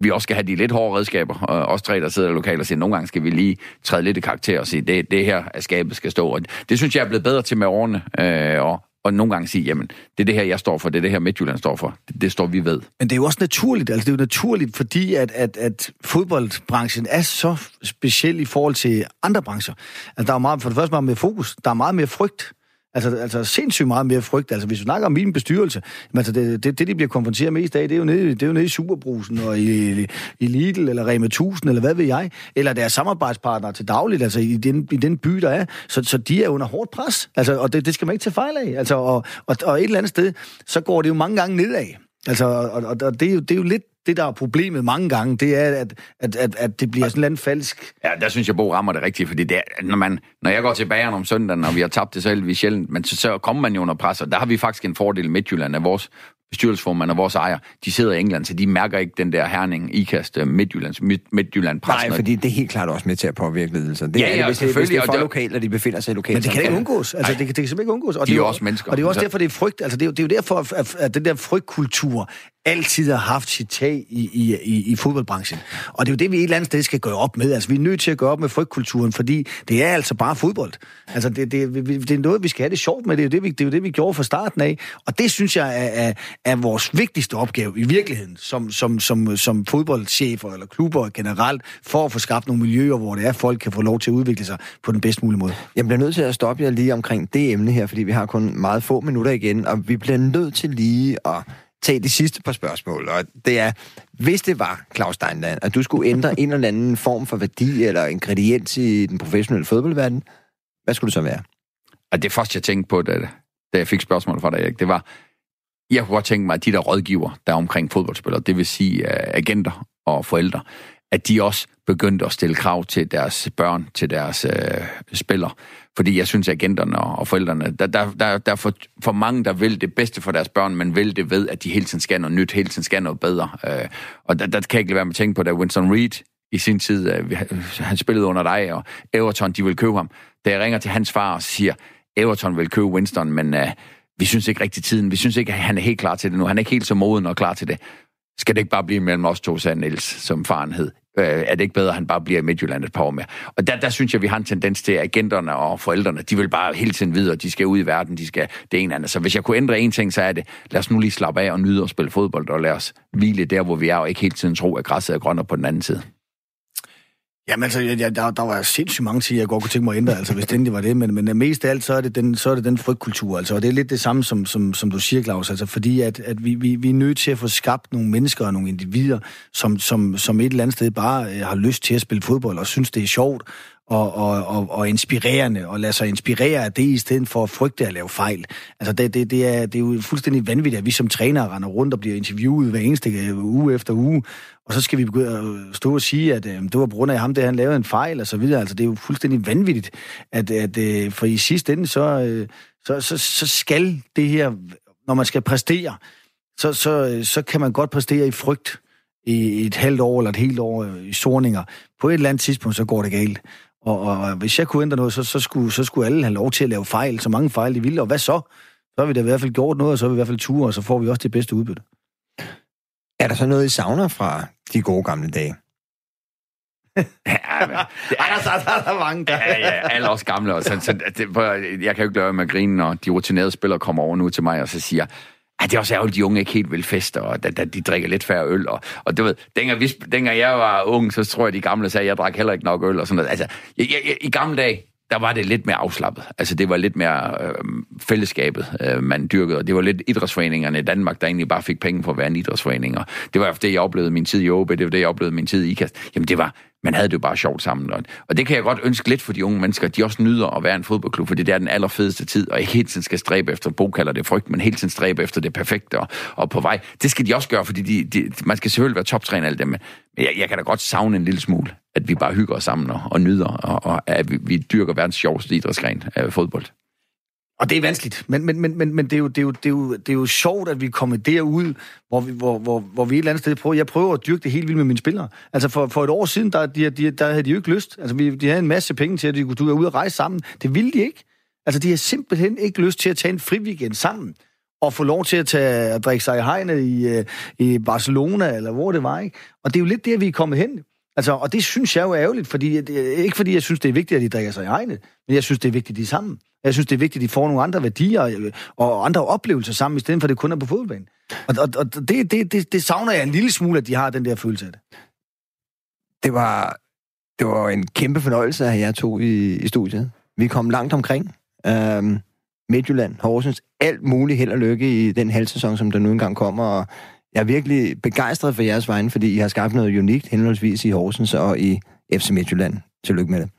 vi også skal have de lidt hårde redskaber, og os tre, der sidder lokalt og siger, at nogle gange skal vi lige træde lidt i karakter og sige, det, det her er skabet skal stå. Og det synes jeg er blevet bedre til med årene, øh, og, og nogle gange sige, jamen, det er det her, jeg står for, det er det her, Midtjylland står for. Det, det står vi ved. Men det er jo også naturligt, altså det er jo naturligt, fordi at, at, at fodboldbranchen er så speciel i forhold til andre brancher. Altså der er meget, for det første meget mere fokus, der er meget mere frygt. Altså, altså sindssygt meget mere frygt. Altså, hvis du snakker om min bestyrelse, altså det, det, det, de bliver konfronteret med i dag, det er jo nede, det er jo nede i Superbrusen og i, i Lidl eller Rema 1000, eller hvad ved jeg, eller deres samarbejdspartnere til dagligt, altså i den, i den by, der er. Så, så de er under hårdt pres, altså, og det, det skal man ikke tage fejl af. Altså, og, og, og et eller andet sted, så går det jo mange gange nedad. Altså, og, og, og det, er jo, det er jo lidt det, der er problemet mange gange, det er, at, at, at, at det bliver sådan en falsk... Ja, der synes jeg, Bo rammer det rigtigt, fordi det er, når, man, når jeg går til bageren om søndagen, og vi har tabt det så vi sjældent, men så, så kommer man jo under pres, og der har vi faktisk en fordel i Midtjylland, at vores bestyrelsesformand og vores ejer, de sidder i England, så de mærker ikke den der herning, ikast øh, Midtjyllands, Midtjylland Nej, fordi det er helt klart også med til at påvirke ledelsen. Det ja, ja, er det, hvis, det, hvis det er for lokalt, og de befinder sig lokalt. Men det kan ikke undgås. Altså, det, det, kan simpelthen ikke undgås. Og de er jo også mennesker. Og det er også derfor, det er frygt. Altså, det er jo, det er jo derfor, at, at den der frygtkultur altid har haft sit tag i, i, i, i fodboldbranchen. Og det er jo det, vi et eller andet sted skal gøre op med. Altså, vi er nødt til at gøre op med frygtkulturen, fordi det er altså bare fodbold. Altså, det, det, det er noget, vi skal have det sjovt med. Det er jo det, vi, det, er jo det, vi gjorde fra starten af. Og det, synes jeg, er, er, er vores vigtigste opgave i virkeligheden, som, som, som, som fodboldchefer eller klubber generelt, for at få skabt nogle miljøer, hvor det er, folk kan få lov til at udvikle sig på den bedst mulige måde. Jeg bliver nødt til at stoppe jer lige omkring det emne her, fordi vi har kun meget få minutter igen, og vi bliver nødt til lige at tage de sidste par spørgsmål, og det er, hvis det var, Claus Steinland, at du skulle ændre en eller anden form for værdi eller ingrediens i den professionelle fodboldverden, hvad skulle det så være? Og det første, jeg tænkte på, da, da jeg fik spørgsmålet fra dig, Erik, det var, jeg kunne godt tænke mig, at de der rådgiver, der er omkring fodboldspillere, det vil sige uh, agenter og forældre, at de også begyndte at stille krav til deres børn, til deres uh, spillere. Fordi jeg synes, at agenterne og forældrene, der, der, der, der er for, for mange, der vil det bedste for deres børn, men vil det ved, at de hele tiden skal noget nyt, hele tiden skal noget bedre. Øh, og der, der kan jeg ikke lade være med at tænke på, da Winston Reed i sin tid, øh, han spillede under dig, og Everton, de vil købe ham. Da jeg ringer til hans far og siger, Everton vil købe Winston, men uh, vi synes ikke rigtig tiden, vi synes ikke, at han er helt klar til det nu. Han er ikke helt så moden og klar til det. Skal det ikke bare blive mellem os to, sagde Niels, som faren hed. Øh, er det ikke bedre, at han bare bliver i Midtjylland et par år mere? Og der, der synes jeg, vi har en tendens til, at agenterne og forældrene, de vil bare hele tiden videre, de skal ud i verden, de skal det ene andet. Så hvis jeg kunne ændre en ting, så er det, lad os nu lige slappe af og nyde at spille fodbold, og lad os hvile der, hvor vi er, og ikke hele tiden tro, at græsset er grønnere på den anden side. Jamen altså, jeg, der, der var sindssygt mange ting, jeg godt kunne tænke mig at ændre, altså hvis det var det, men, men mest af alt, så er det den, så er det den frygtkultur, altså, og det er lidt det samme, som, som, som du siger, Claus, altså, fordi at, at vi, vi, vi er nødt til at få skabt nogle mennesker og nogle individer, som, som, som et eller andet sted bare øh, har lyst til at spille fodbold og synes, det er sjovt, og, og, og, og inspirerende, og lade sig inspirere af det, i stedet for at frygte at lave fejl. Altså, det, det, det, er, det er jo fuldstændig vanvittigt, at vi som trænere render rundt og bliver interviewet hver eneste øh, uge efter uge, og så skal vi begynde at øh, stå og sige, at øh, det var på grund af ham, det han lavede en fejl, og så videre. Altså, det er jo fuldstændig vanvittigt, at, at øh, for i sidste ende, så, øh, så, så, så skal det her, når man skal præstere, så, så, øh, så kan man godt præstere i frygt i et halvt år eller et helt år i sorninger. På et eller andet tidspunkt, så går det galt. Og, og hvis jeg kunne ændre noget, så, så, skulle, så skulle alle have lov til at lave fejl, så mange fejl de ville. Og hvad så? Så har vi da i hvert fald gjort noget, og så har vi i hvert fald ture, og så får vi også det bedste udbytte. Er der så noget, I savner fra de gode gamle dage? ja, men, det er, der, der, der er mange der. ja, ja, alle os gamle. Og så, så det, jeg kan jo ikke lade med at grine, når de rutinerede spillere kommer over nu til mig og så siger, at det er også ærgerligt, at de unge ikke helt vil feste, og da, da de drikker lidt færre øl. Og, og du ved, dengang, vi, dengang jeg var ung, så tror jeg, de gamle sagde, at jeg drak heller ikke nok øl og sådan noget. Altså, jeg, jeg, i gamle dage, der var det lidt mere afslappet. Altså, det var lidt mere øh, fællesskabet, øh, man dyrkede, det var lidt idrætsforeningerne i Danmark, der egentlig bare fik penge for at være en idrætsforening. Og det var det, jeg oplevede min tid i OB, det var det, jeg oplevede min tid i IKAST. Jamen, det var, man havde det jo bare sjovt sammen. Og, og det kan jeg godt ønske lidt for de unge mennesker, de også nyder at være en fodboldklub, for det er den allerfedeste tid, og ikke hele tiden skal stræbe efter, Bo kalder det frygt, men hele tiden stræbe efter det perfekte og, og på vej. Det skal de også gøre, fordi de, de, man skal selvfølgelig være toptræner alt det, men jeg, jeg kan da godt savne en lille smule, at vi bare hygger os sammen og, og nyder, og, og at vi, vi dyrker verdens sjoveste idrætsgren af fodbold. Og det er vanskeligt, men, men, men, men, men det, er jo, det, er jo, det, er jo, det er jo sjovt, at vi kommer derud, hvor vi, hvor, hvor, hvor vi et eller andet sted prøver. Jeg prøver at dyrke det helt vildt med mine spillere. Altså for, for et år siden, der, de, de, der havde de jo ikke lyst. Altså vi, de havde en masse penge til, at de kunne ud og rejse sammen. Det ville de ikke. Altså de har simpelthen ikke lyst til at tage en fri weekend sammen og få lov til at, tage, at drikke sig i hegnet i, øh, i Barcelona, eller hvor det var, ikke? Og det er jo lidt der, vi er kommet hen. Altså, og det synes jeg jo er ærgerligt, fordi, øh, ikke fordi jeg synes, det er vigtigt, at de drikker sig i egne, men jeg synes, det er vigtigt, at de er sammen. Jeg synes, det er vigtigt, at de får nogle andre værdier øh, og andre oplevelser sammen, i stedet for, at det kun er på fodboldbanen. Og, og, og det, det, det, det savner jeg en lille smule, at de har den der følelse af det. Det var, det var en kæmpe fornøjelse at have jer to i, i studiet. Vi kom langt omkring. Øhm, Midtjylland, Horsens, alt muligt held og lykke i den halvsæson, som der nu engang kommer, og jeg er virkelig begejstret for jeres vegne, fordi I har skabt noget unikt henholdsvis i Horsens og i FC Midtjylland. Tillykke med det.